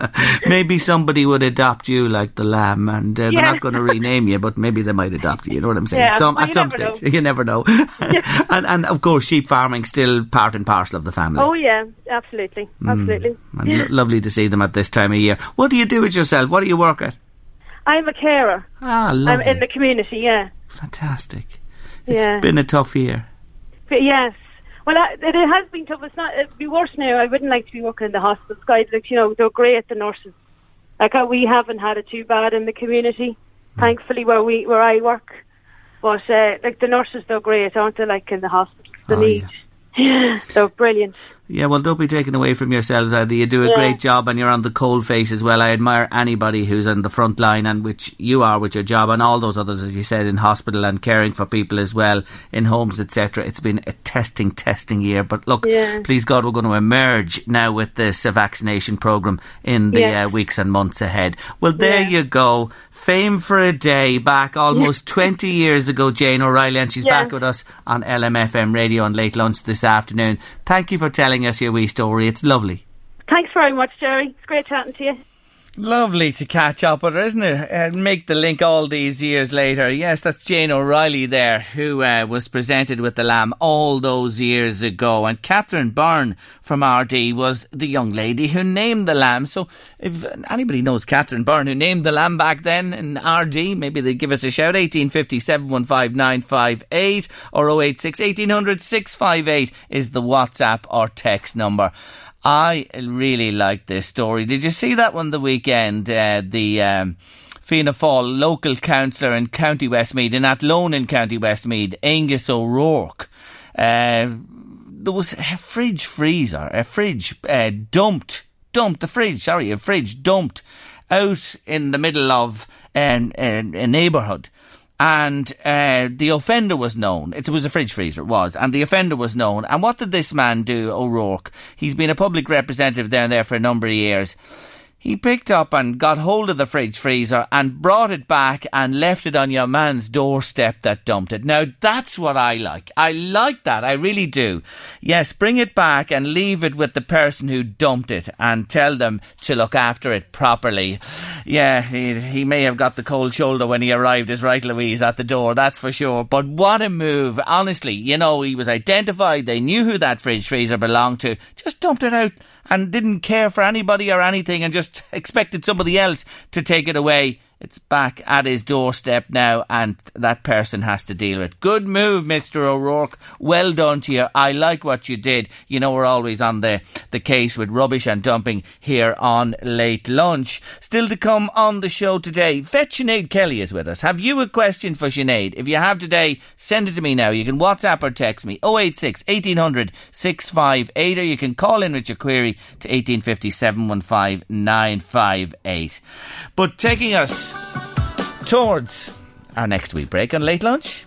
maybe somebody would adopt you like the lamb, and uh, they're not going to rename you, but maybe they might adopt you. You know what I'm saying? Yeah, some, well, at some stage, know. you never know. and, and of course, sheep farming still part and parcel of the family. Oh yeah, absolutely, mm. absolutely. Mm, lo- lovely to see them at this time of year. What do you do with yourself? What do you work at? I'm a carer. Ah, lovely. I'm in the community. Yeah. Fantastic. It's yeah. been a tough year. But yes, well, it has been tough. It's not. It'd be worse now. I wouldn't like to be working in the hospital. Guys, like you know, they're great. The nurses, like uh, we haven't had it too bad in the community. thankfully, where we where I work. But uh, like the nurses, they're great, aren't they? Like in the hospital, the Oh, need. Yeah, they're brilliant. Yeah, well, don't be taken away from yourselves either. You do a Yeah. great job and you're on the cold face as well. I admire anybody who's on the front line and which you are with your job and all those others, as you said, in hospital and caring for people as well, in homes, etc. It's been a testing, testing year. But look, Yeah. please God, we're going to emerge now with this uh, vaccination programme in the Yeah. uh, weeks and months ahead. Well, there you go. Fame for a day back almost 20 years ago, Jane O'Reilly, and she's back with us on LMFM radio on late lunch this afternoon. Thank you for telling us your wee story. It's lovely. Thanks very much, Jerry. It's great chatting to you. Lovely to catch up with her, isn't it? And make the link all these years later. Yes, that's Jane O'Reilly there, who uh, was presented with the lamb all those years ago. And Catherine Byrne from Ardee was the young lady who named the lamb. So if anybody knows Catherine Byrne, who named the lamb back then in Ardee, maybe they give us a shout. 1850 715 or 086 1800 658 is the WhatsApp or text number. I really like this story. Did you see that one the weekend? Uh, the um, Fianna Fáil local councillor in County Westmeath, in Athlone in County Westmeath, Aengus O'Rourke. Uh, there was a fridge freezer, a fridge uh, dumped, dumped the fridge. Sorry, a fridge dumped out in the middle of um, a, a neighbourhood and uh, the offender was known. It was a fridge freezer, it was, and the offender was known. And what did this man do, O'Rourke? He's been a public representative down there for a number of years. He picked up and got hold of the fridge freezer and brought it back and left it on your man's doorstep that dumped it. Now that's what I like. I like that. I really do. Yes, bring it back and leave it with the person who dumped it and tell them to look after it properly. Yeah, he, he may have got the cold shoulder when he arrived, is right, Louise, at the door, that's for sure. But what a move. Honestly, you know, he was identified. They knew who that fridge freezer belonged to. Just dumped it out and didn't care for anybody or anything and just expected somebody else to take it away. It's back at his doorstep now, and that person has to deal with it. Good move, Mr. O'Rourke. Well done to you. I like what you did. You know, we're always on the, the case with rubbish and dumping here on Late Lunch. Still to come on the show today, Vet Sinead Kelly is with us. Have you a question for Sinead? If you have today, send it to me now. You can WhatsApp or text me 086 1800 658 or you can call in with your query to 1850 715 958. But taking us towards our next week break on late lunch.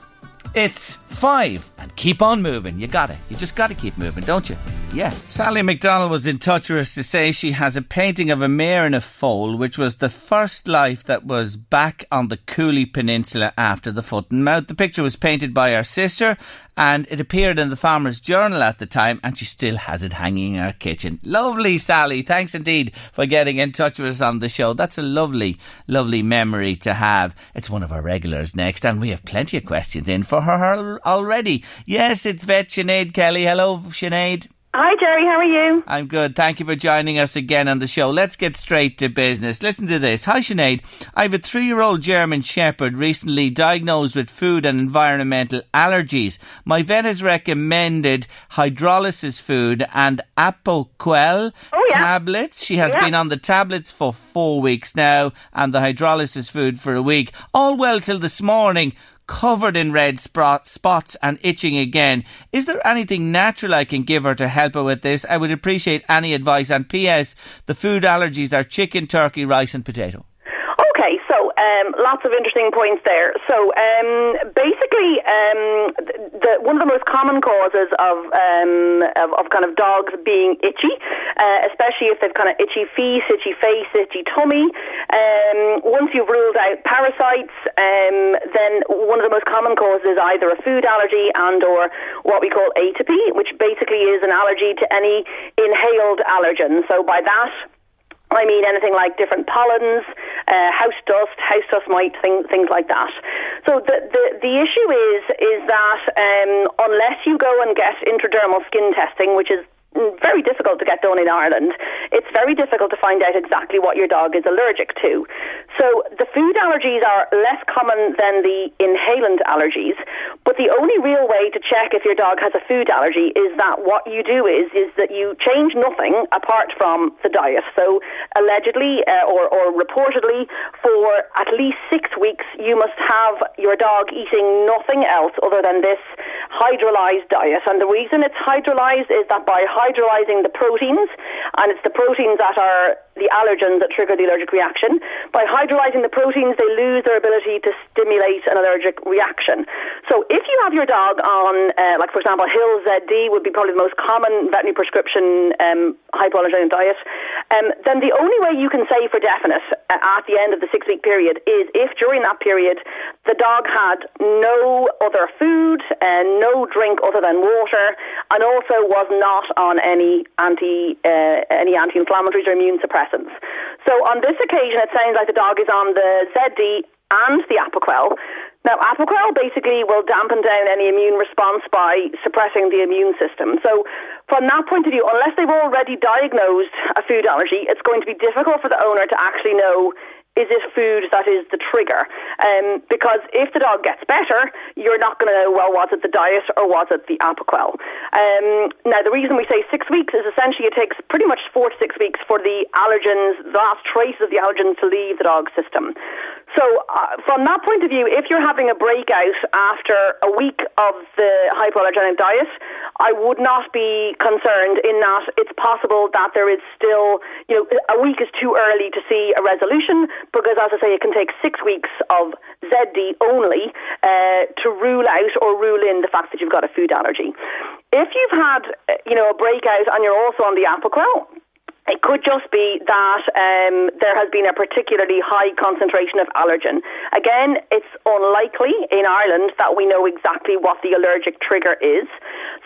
It's five and keep on moving. You got it. You just got to keep moving, don't you? Yeah. Sally McDonald was in touch with us to say she has a painting of a mare in a foal, which was the first life that was back on the Cooley Peninsula after the foot and mouth. The picture was painted by her sister and it appeared in the Farmer's Journal at the time and she still has it hanging in her kitchen. Lovely, Sally. Thanks indeed for getting in touch with us on the show. That's a lovely, lovely memory to have. It's one of our regulars next and we have plenty of questions in for her already. Yes, it's Vet Sinead Kelly. Hello, Sinead. Hi, Jerry. How are you? I'm good. Thank you for joining us again on the show. Let's get straight to business. Listen to this. Hi, Sinead. I have a three year old German Shepherd recently diagnosed with food and environmental allergies. My vet has recommended hydrolysis food and Apoquel Oh, yeah. tablets. She has Yeah. been on the tablets for four weeks now and the hydrolysis food for a week. All well till this morning covered in red spot, spots and itching again. Is there anything natural I can give her to help her with this? I would appreciate any advice. And P.S. The food allergies are chicken, turkey, rice, and potato. Um, lots of interesting points there. So um, basically, um, the, one of the most common causes of, um, of of kind of dogs being itchy, uh, especially if they've kind of itchy feet, itchy face, itchy tummy. Um, once you've ruled out parasites, um, then one of the most common causes is either a food allergy and or what we call atopy, which basically is an allergy to any inhaled allergen. So by that. I mean anything like different pollens, uh, house dust, house dust mite, thing, things like that. So the, the, the issue is is that um, unless you go and get intradermal skin testing, which is very difficult to get done in Ireland. It's very difficult to find out exactly what your dog is allergic to. So the food allergies are less common than the inhalant allergies, but the only real way to check if your dog has a food allergy is that what you do is is that you change nothing apart from the diet. So allegedly uh, or, or reportedly for at least six weeks you must have your dog eating nothing else other than this hydrolyzed diet. And the reason it's hydrolyzed is that by hydrolyzing the proteins, and it's the proteins that are the allergens that trigger the allergic reaction. By hydrolyzing the proteins, they lose their ability to stimulate an allergic reaction. So if you have your dog on, uh, like for example, Hill ZD would be probably the most common veterinary prescription um, hypoallergenic diet, um, then the only way you can say for definite uh, at the end of the six week period is if during that period the dog had no other food and no drink other than water and also was not on any anti uh, any anti-inflammatories or immune suppressants so on this occasion, it sounds like the dog is on the ZD and the Apoquel. Now, Apoquel basically will dampen down any immune response by suppressing the immune system. So, from that point of view, unless they've already diagnosed a food allergy, it's going to be difficult for the owner to actually know is it food that is the trigger? Um, because if the dog gets better, you're not going to know, well, was it the diet or was it the Apoquel? Um, now, the reason we say six weeks is essentially it takes pretty much four to six weeks for the allergens, the last traces of the allergens to leave the dog's system. So, uh, from that point of view, if you're having a breakout after a week of the hypoallergenic diet, I would not be concerned in that it's possible that there is still, you know, a week is too early to see a resolution because, as I say, it can take six weeks of ZD only uh, to rule out or rule in the fact that you've got a food allergy. If you've had, uh, you know, a breakout and you're also on the Apoquel, it could just be that um, there has been a particularly high concentration of allergen. Again, it's unlikely in Ireland that we know exactly what the allergic trigger is.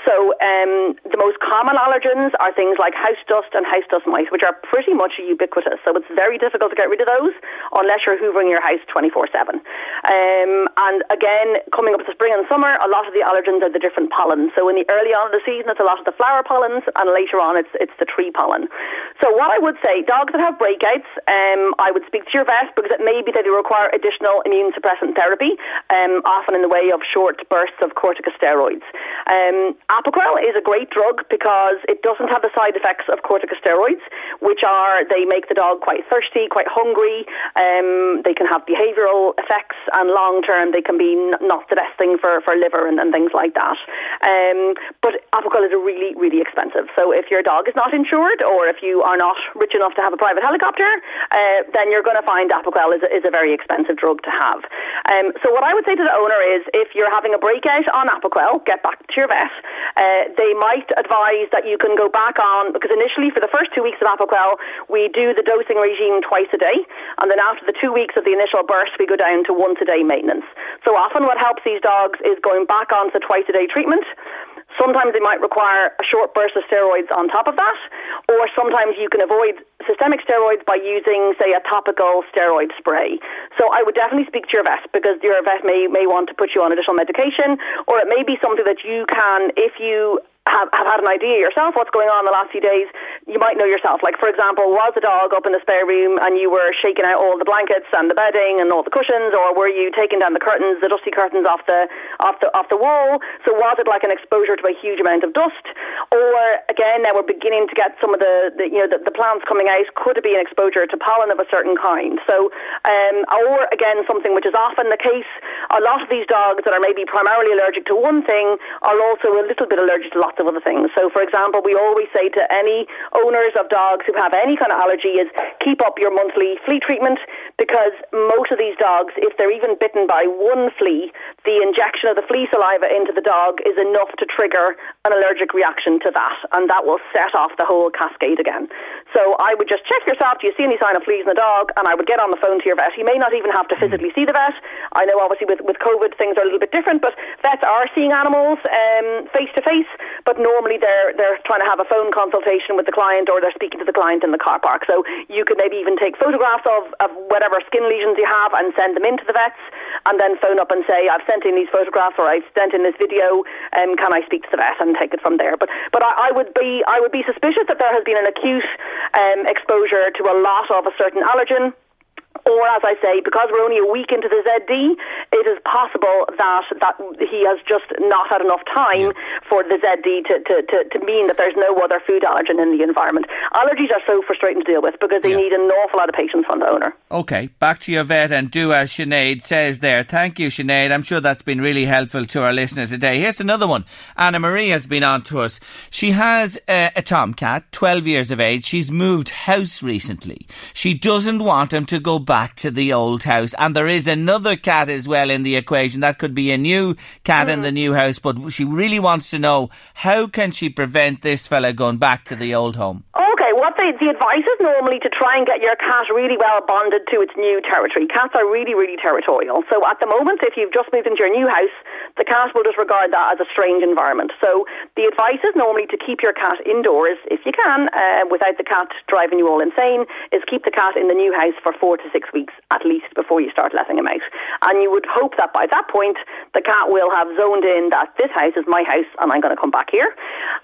So um, the most common allergens are things like house dust and house dust mites, which are pretty much ubiquitous. So it's very difficult to get rid of those unless you're hoovering your house 24 7. Um, and again, coming up to spring and summer, a lot of the allergens are the different pollens. So in the early on of the season, it's a lot of the flower pollens, and later on, it's, it's the tree pollen. So what I would say, dogs that have breakouts, um, I would speak to your vet because it may be that they require additional immune suppressant therapy, um, often in the way of short bursts of corticosteroids. Um, Apoquel is a great drug because it doesn't have the side effects of corticosteroids, which are they make the dog quite thirsty, quite hungry. Um, they can have behavioural effects, and long term they can be n- not the best thing for, for liver and, and things like that. Um, but Apoquel is really, really expensive. So if your dog is not insured, or if you are not rich enough to have a private helicopter, uh, then you're going to find Apoquel is a, is a very expensive drug to have. Um, so what I would say to the owner is, if you're having a breakout on Apoquel, get back to your vet. Uh, they might advise that you can go back on because initially for the first two weeks of Apoquel, we do the dosing regime twice a day, and then after the two weeks of the initial burst, we go down to once a day maintenance. So often, what helps these dogs is going back on to twice a day treatment. Sometimes they might require a short burst of steroids on top of that, or sometimes you can avoid systemic steroids by using, say, a topical steroid spray. So I would definitely speak to your vet because your vet may, may want to put you on additional medication, or it may be something that you can, if you have, have had an idea yourself what's going on the last few days, you might know yourself. Like, for example, was the dog up in the spare room and you were shaking out all the blankets and the bedding and all the cushions, or were you taking down the curtains, the dusty curtains off the off the off the wall? So was it like an exposure to a huge amount of dust, or again, now we're beginning to get some of the, the you know the, the plants coming out. Could it be an exposure to pollen of a certain kind? So, um, or again, something which is often the case. A lot of these dogs that are maybe primarily allergic to one thing are also a little bit allergic to lots lots of other things. So, for example, we always say to any owners of dogs who have any kind of allergy is keep up your monthly flea treatment because most of these dogs, if they're even bitten by one flea, the injection of the flea saliva into the dog is enough to trigger an allergic reaction to that, and that will set off the whole cascade again. So I would just check yourself, do you see any sign of fleas in the dog? And I would get on the phone to your vet. You may not even have to hmm. physically see the vet. I know obviously with, with COVID things are a little bit different, but vets are seeing animals face to face but normally they're they're trying to have a phone consultation with the client or they're speaking to the client in the car park. So you could maybe even take photographs of, of whatever skin lesions you have and send them into the vets and then phone up and say, I've sent in these photographs or I've sent in this video, um, can I speak to the vet and take it from there? But but I, I would be I would be suspicious that there has been an acute um, exposure to a lot of a certain allergen or, as I say, because we're only a week into the ZD, it is possible that that he has just not had enough time yeah. for the ZD to, to, to, to, mean that there's no other food allergen in the environment. Allergies are so frustrating to deal with because they yeah. need an awful lot of patience from the owner. Okay, back to your vet and do as Sinead says there. Thank you, Sinead. I'm sure that's been really helpful to our listener today. Here's another one. Anna Marie has been on to us. She has a, a tomcat, 12 years of age. She's moved house recently. She doesn't want him to go back to the old house. And there is another cat as well in the equation. That could be a new cat mm. in the new house, but she really wants to know how can she prevent this fella going back to the old home? Okay, what the, the advice is normally to try and get your cat really well bonded to its new territory. Cats are really, really territorial. So at the moment, if you've just moved into your new house, the cat will just regard that as a strange environment. So the advice is normally to keep your cat indoors if you can, uh, without the cat driving you all insane, is keep the cat in the new house for four to six weeks at least before you start letting him out. And you would hope that by that point, the cat will have zoned in that this house is my house and I'm going to come back here.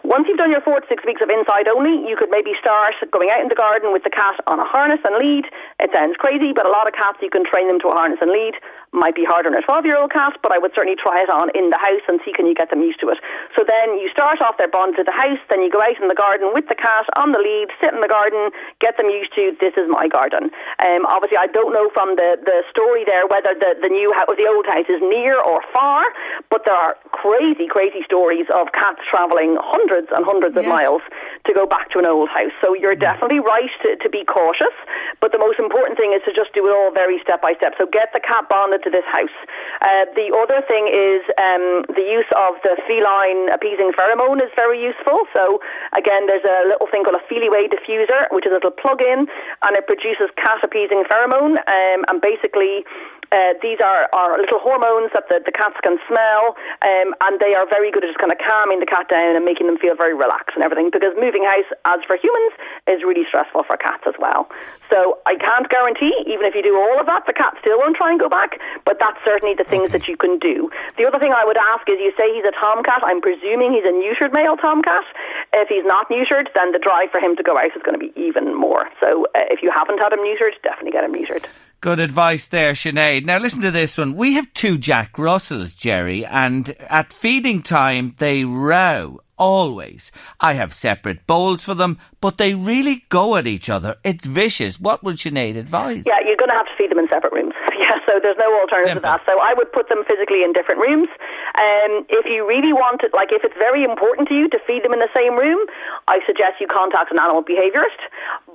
Once you've done your four to six weeks of inside only, you could maybe start going out in the garden with the cat on a harness and lead. It sounds crazy, but a lot of cats you can train them to a harness and lead might be harder on a 12 year old cat, but I would certainly try it on in the house and see can you get them used to it. So then you start off their bond to the house, then you go out in the garden with the cat on the lead, sit in the garden, get them used to this is my garden. Um, obviously, I don't know from the, the story there whether the, the new house, the old house is near or far, but there are crazy, crazy stories of cats travelling hundreds and hundreds yes. of miles to go back to an old house. So you're definitely right to, to be cautious, but the most important thing is to just do it all very step by step. So get the cat bonded to this house. Uh, the other thing is um, the use of the feline appeasing pheromone is very useful. So again, there's a little thing called a Feliway diffuser, which is a little plug-in, and it produces cat appeasing pheromone. Um, and basically, uh, these are, are little hormones that the, the cats can smell, um, and they are very good at just kind of calming the cat down and making them feel very relaxed and everything. Because moving house, as for humans, is really stressful for cats as well. So I can't guarantee, even if you do all of that, the cat still won't try and go back. But that's certainly the things okay. that you can do. The other thing I would ask is, you say he's a tomcat. I'm presuming he's a neutered male tomcat. If he's not neutered, then the drive for him to go out is going to be even more. So uh, if you haven't had him neutered, definitely get him neutered. Good advice there, Sinead. Now listen to this one. We have two Jack Russells, Jerry, and at feeding time they row always. I have separate bowls for them, but they really go at each other. It's vicious. What would Sinead advise? Yeah, you're going to have to feed them in separate rooms. Yeah, so there's no alternative Simple. to that. So I would put them physically in different rooms. Um, if you really want it, like if it's very important to you to feed them in the same room, I suggest you contact an animal behaviourist.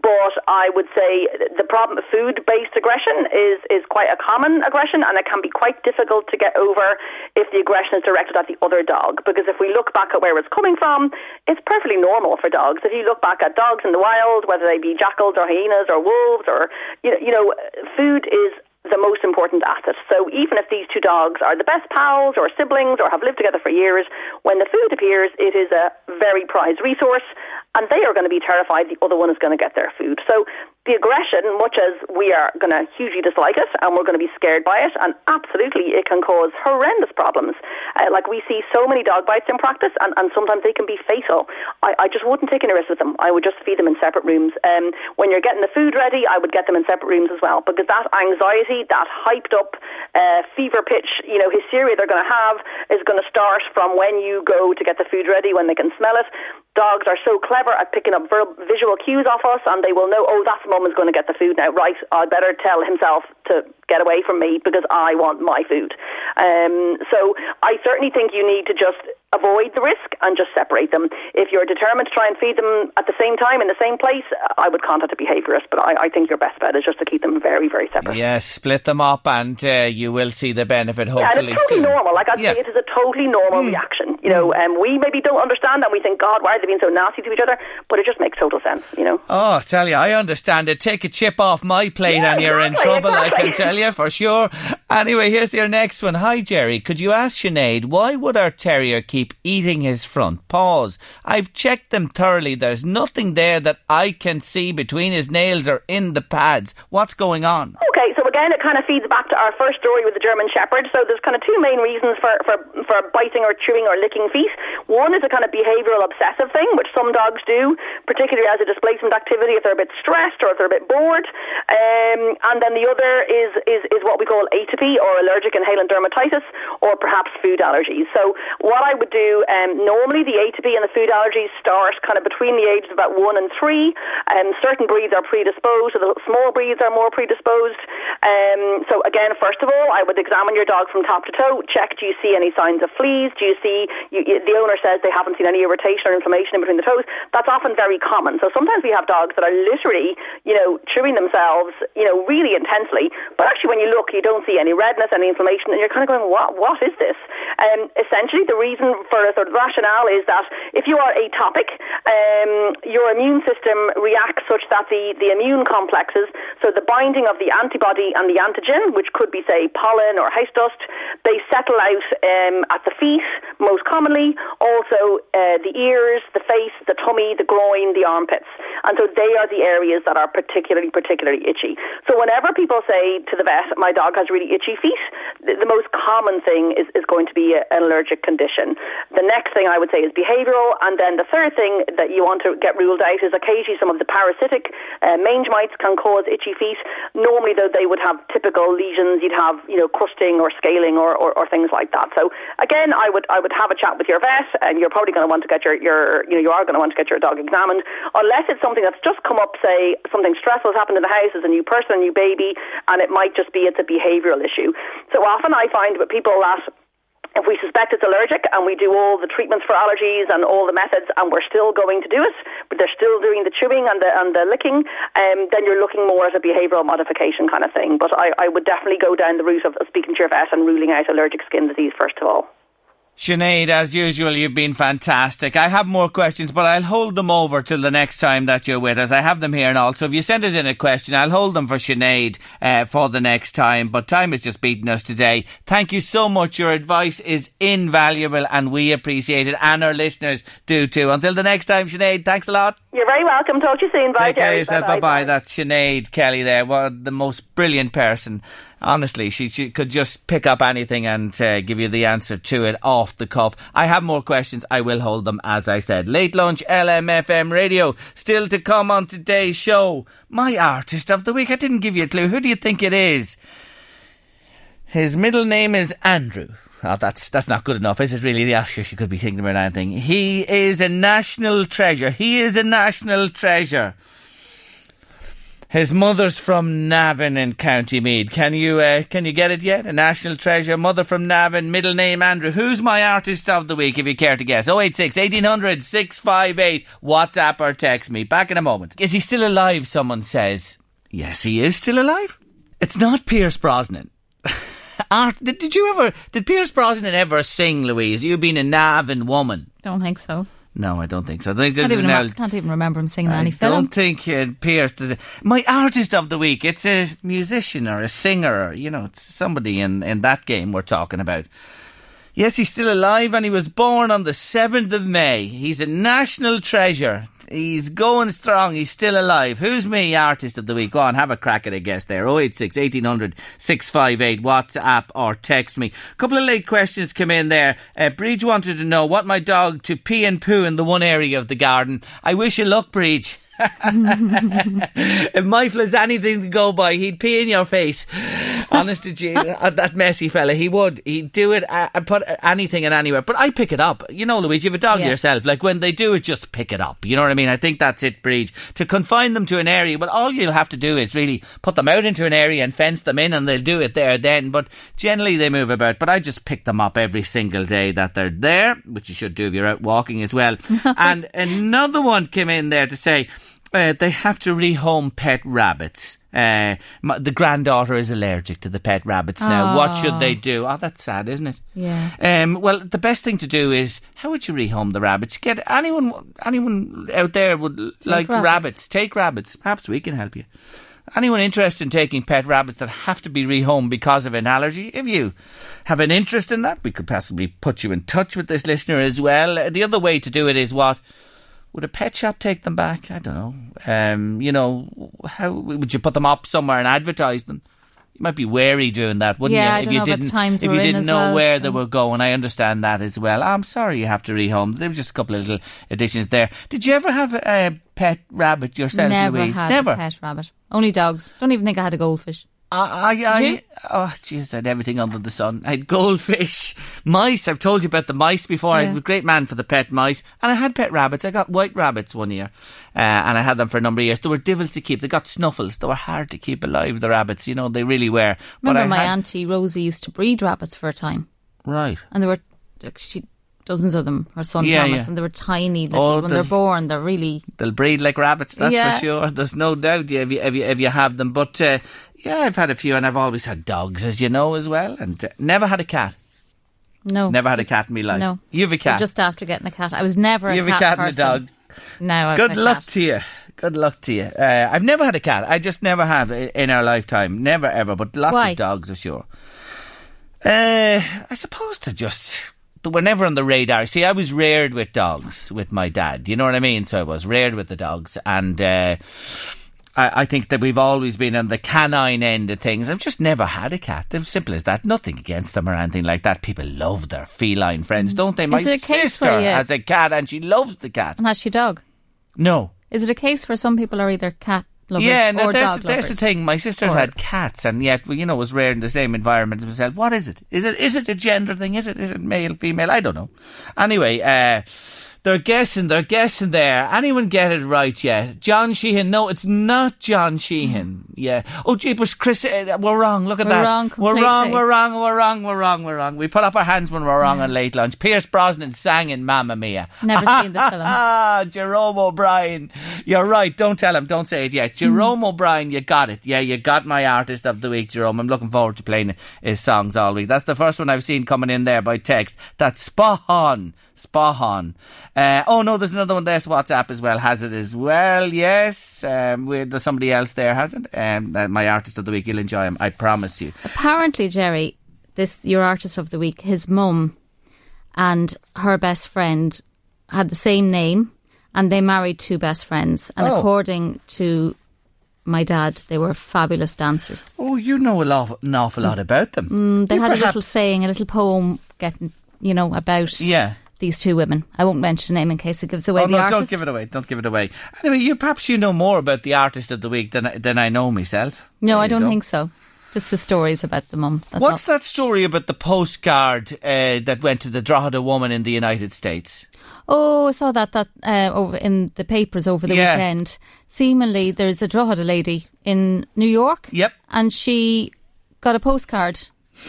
But I would say the problem, of food-based aggression is is quite a common aggression, and it can be quite difficult to get over if the aggression is directed at the other dog. Because if we look back at where it's coming from, it's perfectly normal for dogs. If you look back at dogs in the wild, whether they be jackals or hyenas or wolves, or you know, you know food is the most important asset. So even if these two dogs are the best pals or siblings or have lived together for years, when the food appears, it is a very prized resource and they are going to be terrified the other one is going to get their food. So the aggression, much as we are going to hugely dislike it and we're going to be scared by it, and absolutely it can cause horrendous problems. Uh, like we see so many dog bites in practice, and, and sometimes they can be fatal. I, I just wouldn't take any risk with them. I would just feed them in separate rooms. Um, when you're getting the food ready, I would get them in separate rooms as well, because that anxiety, that hyped up uh, fever pitch, you know, hysteria they're going to have is going to start from when you go to get the food ready, when they can smell it. Dogs are so clever at picking up ver- visual cues off us, and they will know, oh, that's mum is going to get the food now. Right, I'd better tell himself to get away from me because I want my food. Um, so I certainly think you need to just avoid the risk and just separate them. If you're determined to try and feed them at the same time in the same place, I would contact a behaviourist. But I, I think your best bet is just to keep them very, very separate. Yes, split them up, and uh, you will see the benefit. Hopefully, yeah, it's totally soon. normal. Like I'd yeah. say, it is a totally normal mm. reaction. You know, um, we maybe don't understand that. We think, God, why are they being so nasty to each other? But it just makes total sense. You know. Oh, I tell you, I understand it. Take a chip off my plate, yeah, and you're exactly, in trouble. Exactly. Can tell you for sure. Anyway, here's your next one. Hi, Jerry. Could you ask Sinead why would our terrier keep eating his front paws? I've checked them thoroughly. There's nothing there that I can see between his nails or in the pads. What's going on? Okay, again it kind of feeds back to our first story with the German Shepherd. So there's kind of two main reasons for, for, for biting or chewing or licking feet. One is a kind of behavioural obsessive thing, which some dogs do, particularly as a displacement activity if they're a bit stressed or if they're a bit bored. Um, and then the other is, is, is what we call atopy or allergic inhalant dermatitis or perhaps food allergies. So what I would do, um, normally the atopy and the food allergies start kind of between the ages of about one and three. Um, certain breeds are predisposed, so the small breeds are more predisposed. Um, so again, first of all, I would examine your dog from top to toe. Check: do you see any signs of fleas? Do you see? You, you, the owner says they haven't seen any irritation or inflammation in between the toes. That's often very common. So sometimes we have dogs that are literally, you know, chewing themselves, you know, really intensely. But actually, when you look, you don't see any redness, any inflammation, and you're kind of going, "What? What is this?" Um, essentially, the reason for a sort of rationale is that if you are atopic, um, your immune system reacts such that the the immune complexes, so the binding of the antibody and the antigen, which could be, say, pollen or house dust, they settle out um, at the feet most commonly, also uh, the ears, the face, the tummy, the groin, the armpits. And so they are the areas that are particularly, particularly itchy. So whenever people say to the vet, my dog has really itchy feet, the, the most common thing is, is going to be a, an allergic condition. The next thing I would say is behavioural, and then the third thing that you want to get ruled out is occasionally some of the parasitic uh, mange mites can cause itchy feet. Normally, though, they would have typical lesions. You'd have, you know, crusting or scaling or, or, or things like that. So again, I would I would have a chat with your vet, and you're probably going to want to get your, your you know you are going to want to get your dog examined, unless it's something that's just come up. Say something stressful has happened in the house, as a new person, a new baby, and it might just be it's a behavioural issue. So often I find with people that if we suspect it's allergic and we do all the treatments for allergies and all the methods and we're still going to do it, but they're still doing the chewing and the, and the licking, um, then you're looking more at a behavioural modification kind of thing. But I, I would definitely go down the route of speaking to your vet and ruling out allergic skin disease first of all. Sinead, as usual, you've been fantastic. I have more questions, but I'll hold them over till the next time that you're with us. I have them here and all. So if you send us in a question, I'll hold them for Sinead uh, for the next time. But time has just beaten us today. Thank you so much. Your advice is invaluable and we appreciate it. And our listeners do too. Until the next time, Sinead, thanks a lot. You're very welcome. Talk to you soon. Bye, Take care Jerry. of yourself. Bye bye. That's Sinead Kelly there. What the most brilliant person. Honestly, she, she could just pick up anything and uh, give you the answer to it off the cuff. I have more questions. I will hold them, as I said. Late lunch, LMFM radio. Still to come on today's show. My artist of the week. I didn't give you a clue. Who do you think it is? His middle name is Andrew. Oh, that's that's not good enough, is it? Really? Yeah, you could be thinking about anything. He is a national treasure. He is a national treasure. His mother's from Navan in County Meath. Can you uh, can you get it yet? A national treasure. Mother from Navan. Middle name Andrew. Who's my artist of the week? If you care to guess. 086 1800 658. WhatsApp or text me. Back in a moment. Is he still alive? Someone says. Yes, he is still alive. It's not Pierce Brosnan. Art, did, you ever? Did Pierce Brosnan ever sing, Louise? You being a Navan woman. Don't think so. No, I don't think so. I think Can't even, remem- can't even remember him singing I any film. I don't think uh, Pierce does it. My artist of the week, it's a musician or a singer or, you know, it's somebody in, in that game we're talking about. Yes, he's still alive and he was born on the 7th of May. He's a national treasure. He's going strong. He's still alive. Who's me artist of the week? Go on, have a crack at a guess there. 086 1800 658 WhatsApp or text me. A couple of late questions come in there. Uh, Breach wanted to know what my dog to pee and poo in the one area of the garden. I wish you luck, Breach. if Michael has anything to go by, he'd pee in your face. Honest to you, uh, that messy fella, he would. He'd do it uh, and put anything in anywhere. But I pick it up. You know, Louise, you have a dog Yeah. yourself. Like when they do it, just pick it up. You know what I mean? I think that's it, Breed. To confine them to an area, well, all you'll have to do is really put them out into an area and fence them in, and they'll do it there then. But generally, they move about. But I just pick them up every single day that they're there, which you should do if you're out walking as well. and another one came in there to say. Uh, they have to rehome pet rabbits. Uh, my, the granddaughter is allergic to the pet rabbits now. What should they do? Oh, that's sad, isn't it? Yeah. Um, well, the best thing to do is how would you rehome the rabbits? Get anyone, anyone out there would like rabbits. rabbits. Take rabbits. Perhaps we can help you. Anyone interested in taking pet rabbits that have to be rehomed because of an allergy? If you have an interest in that, we could possibly put you in touch with this listener as well. The other way to do it is what? Would a pet shop take them back? I don't know. Um, you know, how would you put them up somewhere and advertise them? You might be wary doing that, wouldn't Yeah, I you? if you the didn't, if you didn't know well. where they were going, I understand that as well. I'm sorry you have to rehome. There were just a couple of little additions there. Did you ever have a pet rabbit yourself, Never Louise? had Never. a pet rabbit. Only dogs. Don't even think I had a goldfish. I, I, I, oh, jeez, I had everything under the sun. I had goldfish, mice. I've told you about the mice before. I was a great man for the pet mice. And I had pet rabbits. I got white rabbits one year. Uh, and I had them for a number of years. They were devils to keep. They got snuffles. They were hard to keep alive, the rabbits. You know, they really were. Remember, my had, auntie Rosie used to breed rabbits for a time, Right. and there were like, she, dozens of them. Her son Yeah, Thomas, yeah. and they were tiny. Little, Oh, when they're born, they're really They'll breed like rabbits, that's Yeah. for sure. There's no doubt yeah, if, you, if, you, if you have them. But uh, yeah, I've had a few, and I've always had dogs, as you know, as well. And uh, never had a cat. no, Never had a cat in my life. No, You have a cat. Just after getting a cat, I was never. you a have a cat cat and a dog. No, I've Good luck cat. to you. Good luck to you. Uh, I've never had a cat. I just never have in our lifetime. Never ever. But lots Why? of dogs, I'm sure. Uh, I suppose to just were never on the radar. See, I was reared with dogs with my dad. You know what I mean? So I was reared with the dogs, and uh, I, I think that we've always been on the canine end of things. I've just never had a cat. It's simple as that. Nothing against them or anything like that. People love their feline friends, don't they? My sister has a cat, and she loves the cat. And has she dog? No. Is it a case where some people are either cat lovers yeah, no, or that's, dog lovers? the thing. My sister's Or- had cats, and yet, you know, was reared in the same environment as myself. What is it? Is it is it a gender thing? Is it is it male, female? I don't know. Anyway, uh, they're guessing. They're guessing there. Anyone get it right yet? John Sheehan? No, it's not John Sheehan. Yeah. Oh, jeepers, Chris, uh, we're wrong. Look at We're that. wrong we're wrong. We're wrong. We're wrong. We're wrong. We're wrong. We put up our hands when we're wrong on late lunch. Pierce Brosnan sang in Mamma Mia. Never seen the film. Ah, Jerome O'Brien. You're right. Don't tell him. Don't say it yet. Jerome Hmm. O'Brien, you got it. Yeah, you got my artist of the week, Jerome. I'm looking forward to playing his songs all week. That's the first one I've seen coming in there by text. That's spot on. Spot on. Uh, oh no, there's another one. There's WhatsApp as well. Has it as well? Yes. Um, we- there's somebody else there, has it? Um, uh, my artist of the week. You'll enjoy him. I promise you. Apparently, Jerry, this your artist of the week, his mum and her best friend had the same name, and they married two best friends. And Oh. according to my dad, they were fabulous dancers. Oh, you know a lot, an awful lot about them. Mm, they You had a little saying, a little poem, getting you know about Yeah. These two women. I won't mention the name in case it gives away Oh, the no, artist. don't give it away. Don't give it away. Anyway, you perhaps you know more about the artist of the week than I- than I know myself. no, There I don't think so. Just the stories about the mum. What's all. that story about the postcard uh, that went to the Drogheda woman in the United States? Oh, I saw that that uh, over in the papers over the Yeah. weekend. Seemingly, there's a Drogheda lady in New York. Yep. and she got a postcard.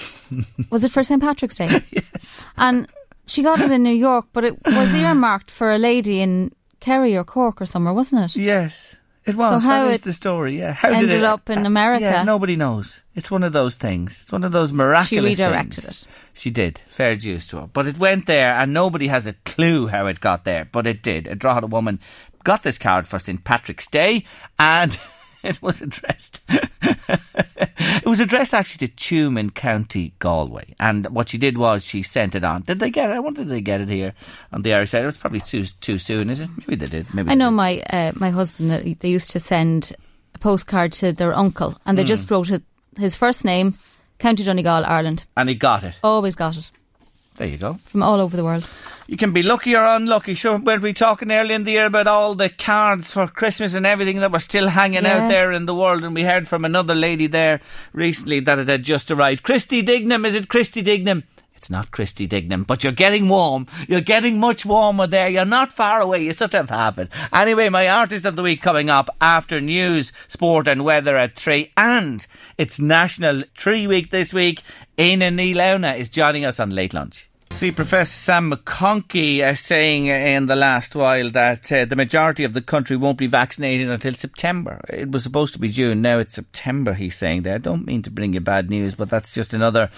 was it for St Patrick's Day? yes. And she got it in New York, but it was earmarked for a lady in Kerry or Cork or somewhere, wasn't it? Yes. It was. So how that is the story. Yeah. How ended did it up in America. Yeah, nobody knows. It's one of those things. It's one of those miraculous. She redirected things. it. She did. Fair dues to her. But it went there, and nobody has a clue how it got there. But it did. A Drogheda woman got this card for St Patrick's Day, and it was addressed. it was addressed actually to Tuam in County Galway. And what she did was she sent it on. Did they get it? I wonder did they get it here on the Irish side. It was probably too too soon, is it? Maybe they did. Maybe I know my uh, my husband. uh, They used to send a postcard to their uncle, and they Hmm. just wrote his first name, County Donegal, Ireland. And he got it. Always got it There you go. from all over the world. You can be lucky or unlucky. Sure, weren't we talking earlier in the year about all the cards for Christmas and everything that were still hanging Yeah. out there in the world? And we heard from another lady there recently that it had just arrived. Christy Dignam, is it Christy Dignam? It's not Christy Dignam, but you're getting warm. You're getting much warmer there. You're not far away. You sort of have it. Anyway, my artist of the week coming up after news, sport, and weather at three, and it's National Tree Week this week. Éanna Ní Lamhna is joining us on late lunch. See, Professor Sam McConkey uh, saying in the last while that uh, the majority of the country won't be vaccinated until September. It was supposed to be June, now it's September, he's saying there. I don't mean to bring you bad news, but that's just another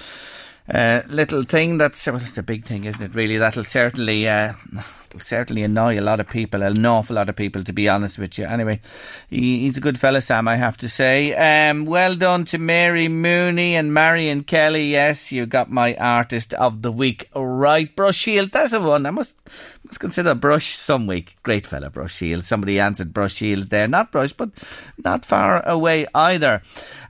uh, little thing that's, well, a big thing, isn't it, really? That'll certainly uh, it'll certainly annoy a lot of people, an awful lot of people, to be honest with you. Anyway, he, he's a good fella, Sam, I have to say. Um, well done to Mary Mooney and Marion Kelly. Yes, you got my artist of the week right. Brush Shiels, that's the one. I must must consider Brush some week. Great fella, Brush Shiels. Somebody answered Brush Shiels there. Not Brush, but not far away either.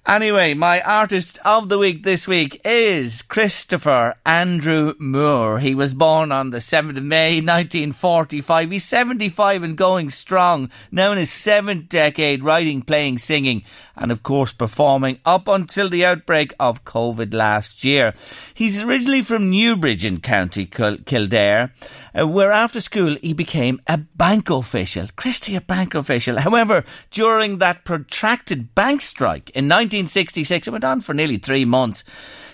Anyway, my artist of the week this week is Christopher Andrew Moore. He was born on the 7th of May 1945. He's 75 and going strong, now in his seventh decade, writing, playing, singing, and of course performing up until the outbreak of COVID last year. He's originally from Newbridge in County Kildare, uh, where after school he became a bank official. Christy, a bank official. However, during that protracted bank strike in 1966. It went on for nearly three months.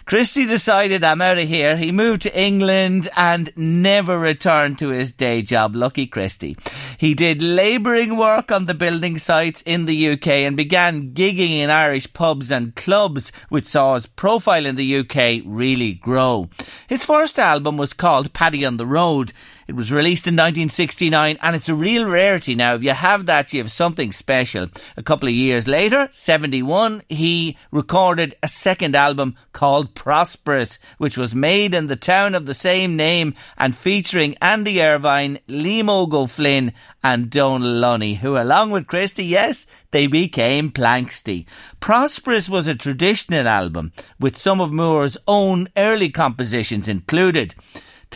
Christy decided, I'm out of here. He moved to England and never returned to his day job. Lucky Christy. He did labouring work on the building sites in the UK and began gigging in Irish pubs and clubs, which saw his profile in the UK really grow. His first album was called Paddy on the Road. It was released in 1969 and it's a real rarity now. If you have that, you have something special. A couple of years later, 71, he recorded a second album called Prosperous, which was made in the town of the same name and featuring Andy Irvine, Liam O'Flynn and Donal Lunny, who along with Christy, yes, they became Planxty. Prosperous was a traditional album with some of Moore's own early compositions included.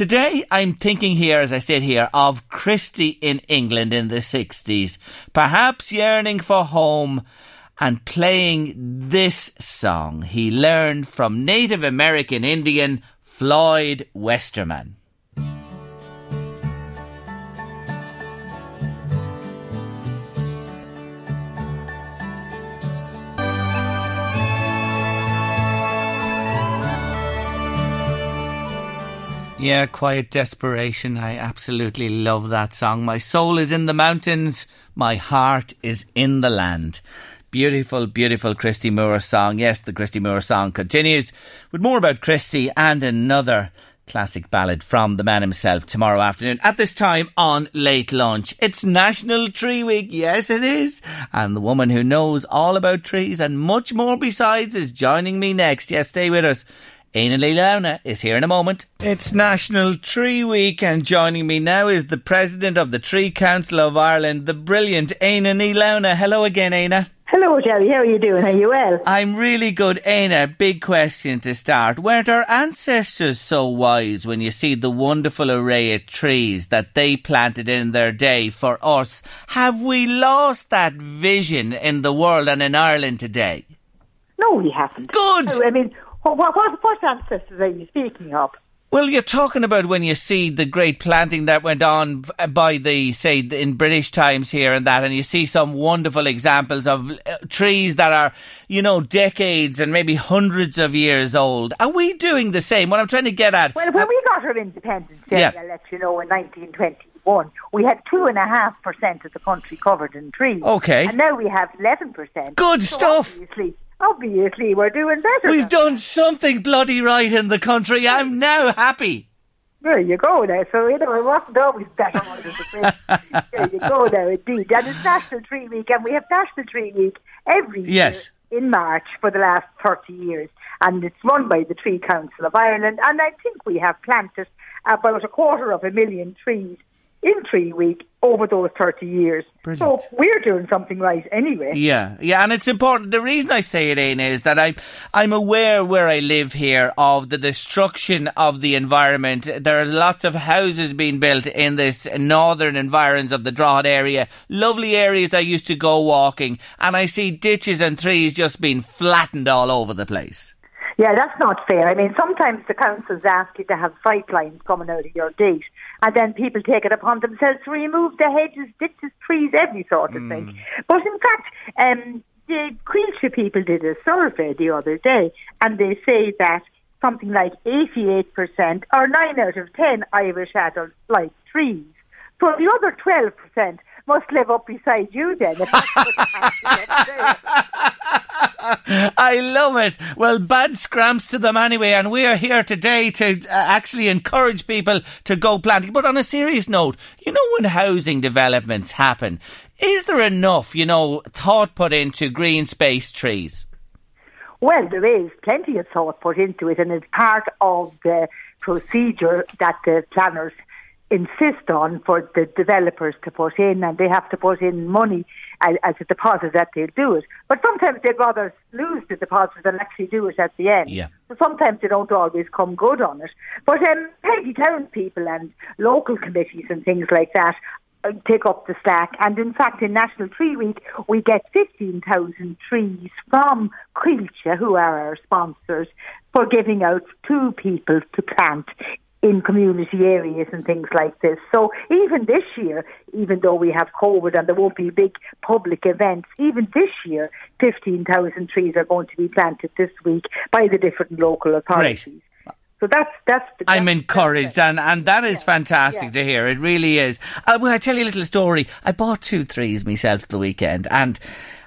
Today, I'm thinking here, as I sit here, of Christy in England in the 60s, perhaps yearning for home and playing this song he learned from Native American Indian Floyd Westerman. Yeah, Quiet Desperation. I absolutely love that song. My soul is in the mountains, my heart is in the land. Beautiful, beautiful Christy Moore song. Yes, the Christy Moore song continues with more about Christy and another classic ballad from the man himself tomorrow afternoon at this time on Late Lunch. It's National Tree Week. Yes, it is. And the woman who knows all about trees and much more besides is joining me next. Yes, stay with us. Éanna Lee is here in a moment. It's National Tree Week, and joining me now is the President of the Tree Council of Ireland, the brilliant Éanna Ní Hello again, Éanna. Hello, Jerry. How are you doing? Are you well? I'm really good. Éanna, big question to start. Weren't our ancestors so wise when you see the wonderful array of trees that they planted in their day for us? Have we lost that vision in the world and in Ireland today? No, we haven't. Good. I mean, what, what, what ancestors are you speaking of? Well, you're talking about when you see the great planting that went on by the, say, in British times here and that, and you see some wonderful examples of uh, trees that are, you know, decades and maybe hundreds of years old. Are we doing the same? What I'm trying to get at. Well, when we got our independence, yeah. I'll let you know, in 1921, we had 2.5% of the country covered in trees. Okay. And now we have 11%. Good so stuff. Obviously, obviously we're doing better. We've done something bloody right in the country. I'm now happy. There you go now. So, you know, it wasn't always better. On the There you go now, indeed. And it's National Tree Week, and we have National Tree Week every yes. year in March for the last 30 years. And it's run by the Tree Council of Ireland. And I think we have planted about a quarter of a million trees in three weeks over those 30 years. Brilliant. So we're doing something right anyway. Yeah, yeah, and it's important. The reason I say it, Éanna, is that I, I'm aware where I live here of the destruction of the environment. There are lots of houses being built in this northern environs of the Drogheda area. Lovely areas I used to go walking, and I see ditches and trees just being flattened all over the place. Yeah, that's not fair. I mean, sometimes the councils ask you to have sight lines coming out of your gate, and then people take it upon themselves to remove the hedges, ditches, trees, every sort of mm. thing. But in fact, um, the Coillte people did a survey the other day, and they say that something like 88% or 9 out of 10 Irish adults like trees. So the other 12% must live up beside you then. I love it. Well, bad scramps to them anyway, and we are here today to uh, actually encourage people to go planting. But on a serious note, you know when housing developments happen, is there enough, you know, thought put into green space trees? Well, there is plenty of thought put into it, and it's part of the procedure that the planners insist on for the developers to put in, and they have to put in money as, as a deposit that they'll do it. But sometimes they'd rather lose the deposit than actually do it at the end. Yeah. So sometimes they don't always come good on it. But um, Peggy Town people and local committees and things like that uh, take up the slack. And in fact, in National Tree Week, we get 15,000 trees from Coillte, who are our sponsors, for giving out to people to plant in community areas and things like this. So even this year, even though we have COVID and there won't be big public events, even this year, 15,000 trees are going to be planted this week by the different local authorities. Great. So that's that's. The, I'm encouraged, and, and that is fantastic yeah. to hear. It really is. Uh, well, I tell you a little story. I bought two trees myself the weekend, and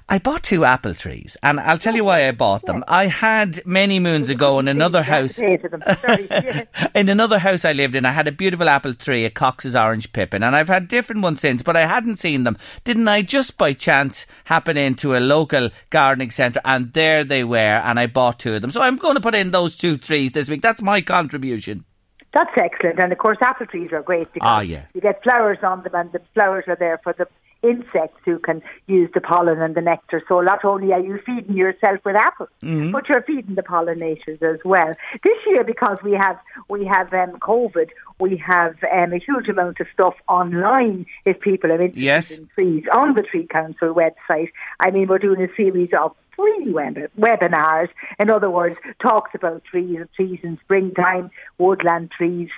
I bought two apple trees, and I'll tell you why I bought them. I had many moons ago in another house. in another house I lived in, I had a beautiful apple tree, a Cox's Orange Pippin, and I've had different ones since, but I hadn't seen them. Didn't I just by chance happen into a local gardening centre, and there they were, and I bought two of them. So I'm going to put in those two trees this week. That's my contribution. That's excellent, and of course, apple trees are great because Ah, yeah. you get flowers on them, and the flowers are there for the insects who can use the pollen and the nectar. So not only are you feeding yourself with apples, Mhm. but you're feeding the pollinators as well. This year, because we have we have um, COVID, we have um, a huge amount of stuff online. If people are interested Yes. in trees on the Tree Council website, I mean, we're doing a series of free web- webinars. In other words, talks about trees, trees in springtime, woodland trees,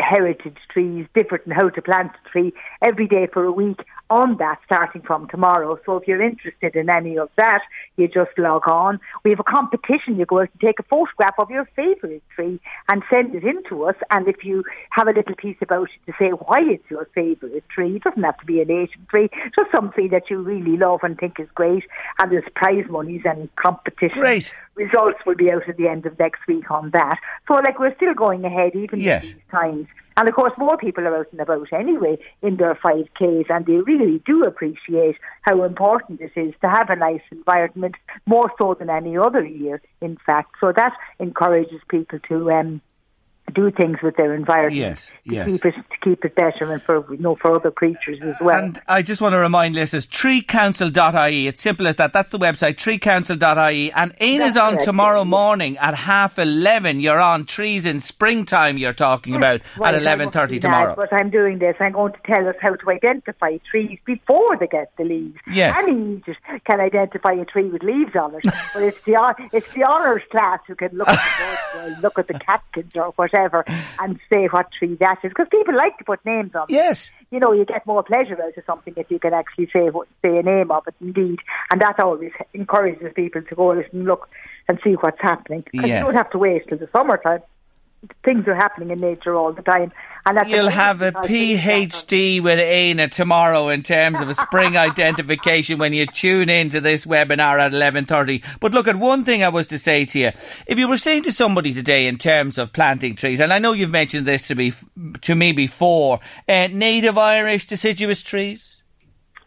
heritage trees, different and how to plant a tree every day for a week on that starting from tomorrow. So if you're interested in any of that, you just log on. We have a competition. You go out and take a photograph of your favourite tree and send it in to us. And if you have a little piece about it to say why it's your favourite tree, it doesn't have to be an native tree, just some tree that you really love and think is great. And there's prize monies and competition. Great. Results will be out at the end of next week on that. So like we're still going ahead even Yes. in these times. And of course, more people are out and about anyway in their 5Ks, and they really do appreciate how important it is to have a nice environment, more so than any other year, in fact. So that encourages people to um, do things with their environment. Yes, to yes. Keep it, to keep it better and for, you know, for other creatures as well. And I just want to remind listeners, treecouncil.ie. It's simple as that. That's the website, treecouncil.ie. And Éanna's That's on correct, tomorrow morning at half 11. You're on trees in springtime you're talking about Right, at 11.30 tomorrow. But I'm doing this. I'm going to tell us how to identify trees before they get the leaves. Yes. Any just can identify a tree with leaves on it, but it's the it's the honours class who can look at the look at the catkins or whatever and say what tree that is. Because people like to put names on. them. Yes. You know, you get more pleasure out of something if you can actually say what, say a name of it. Indeed, and that always encourages people to go and look and see what's happening. Yes. you don't have to wait till the summertime things are happening in nature all the time. And You'll have a because things happen. PhD with Éanna tomorrow in terms of a spring identification when you tune into this webinar at 11.30. But look, at one thing I was to say to you. If you were saying to somebody today in terms of planting trees, and I know you've mentioned this to, be, to me before, uh, native Irish deciduous trees?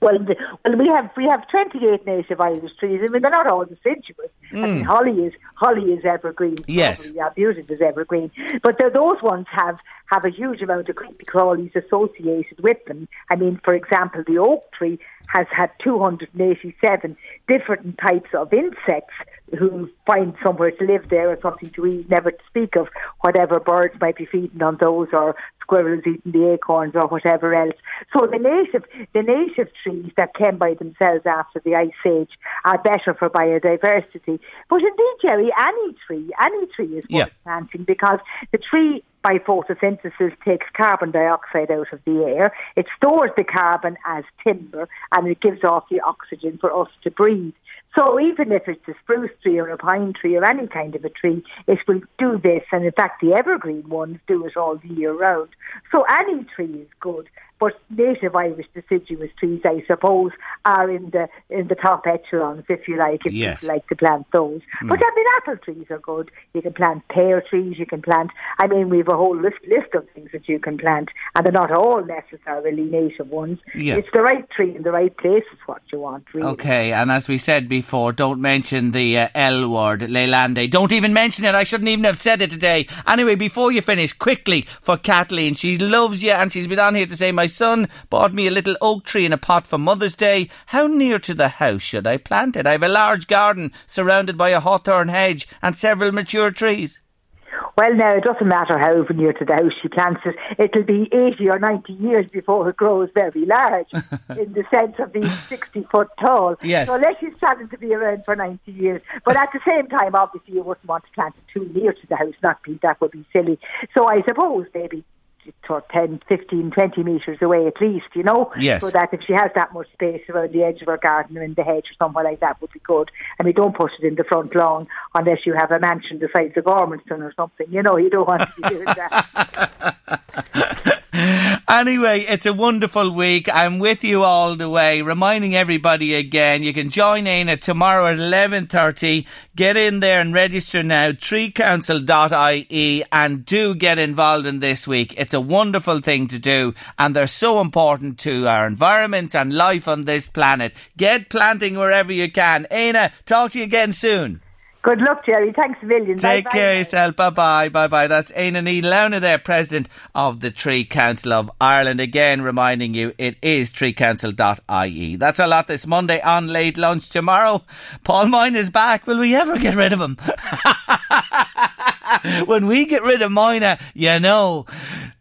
Well, the, well, we have we have twenty eight native Irish trees. I mean, they're not all deciduous. I mean, Mm. holly is holly is evergreen. Yes. Probably, yeah, beauty is evergreen. But those ones have have a huge amount of creepy crawlies associated with them. I mean, for example, the oak tree has had two hundred and eighty seven different types of insects who find somewhere to live there or something to eat, never to speak of whatever birds might be feeding on those or squirrels eating the acorns or whatever else. So the native the native trees that came by themselves after the ice age are better for biodiversity. But indeed, Jerry, any tree, any tree is worth Yeah. planting because the tree by photosynthesis takes carbon dioxide out of the air. It stores the carbon as timber and it gives off the oxygen for us to breathe. So even if it's a spruce tree or a pine tree or any kind of a tree, it will do this. And in fact, the evergreen ones do it all the year round. So any tree is good. But native Irish deciduous trees, I suppose, are in the in the top echelons, if you like, if yes. you like to plant those. Mm. But I mean, apple trees are good. You can plant pear trees. You can plant. I mean, we have a whole list list of things that you can plant, and they're not all necessarily native ones. Yeah. It's the right tree in the right place is what you want, really. Okay, and as we said before, don't mention the uh, L word, Leylandii. Don't even mention it. I shouldn't even have said it today. Anyway, before you finish, quickly for Kathleen. She loves you and she's been on here to say, My son bought me a little oak tree in a pot for Mother's Day. How near to the house should I plant it? I have a large garden surrounded by a hawthorn hedge and several mature trees. Well, now it doesn't matter how near to the house she plants it. It'll be eighty or ninety years before it grows very large, in the sense of being sixty foot tall. Yes. So unless she's planning to be around for ninety years, but at the same time, obviously, you wouldn't want to plant it too near to the house. Not be that would be silly. So I suppose maybe. To 10, 15, 20 metres away at least, you know? Yes. So that if she has that much space around the edge of her garden or in the hedge or somewhere like that would be good. And we don't put it in the front lawn unless you have a mansion the size of Gormanston or something. You know, you don't want to be doing that. Anyway, it's a wonderful week. I'm with you all the way, reminding everybody again, you can join in at tomorrow at 11.30. Get in there and register now, treecouncil.ie, and do get involved in this week. It's a wonderful thing to do, and they're so important to our environments and life on this planet. Get planting wherever you can. Éanna, talk to you again soon. Good luck, Jerry. Thanks a million. Take Bye-bye. care of yourself. Bye bye. Bye bye. That's Éanna Lamhna there, President of the Tree Council of Ireland. Again, reminding you it is treecouncil.ie. That's a lot this Monday on late lunch. Tomorrow, Paul Moyne is back. Will we ever get rid of him? when we get rid of Moyna, you know,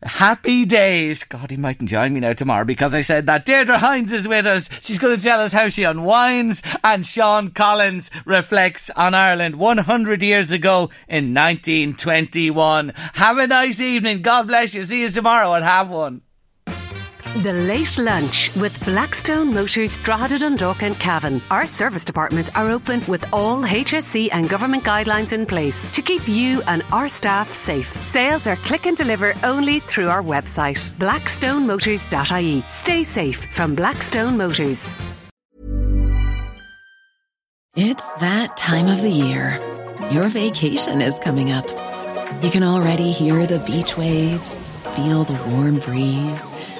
happy days. God, he mightn't join me now tomorrow because I said that. Deirdre Hines is with us. She's going to tell us how she unwinds and Sean Collins reflects on Ireland 100 years ago in 1921. Have a nice evening. God bless you. See you tomorrow and have one. The Late Lunch with Blackstone Motors Drogheda Dundalk and Cavan. Our service departments are open with all HSE and government guidelines in place to keep you and our staff safe. Sales are click and deliver only through our website, blackstonemotors.ie. Stay safe from Blackstone Motors. It's that time of the year. Your vacation is coming up. You can already hear the beach waves, feel the warm breeze,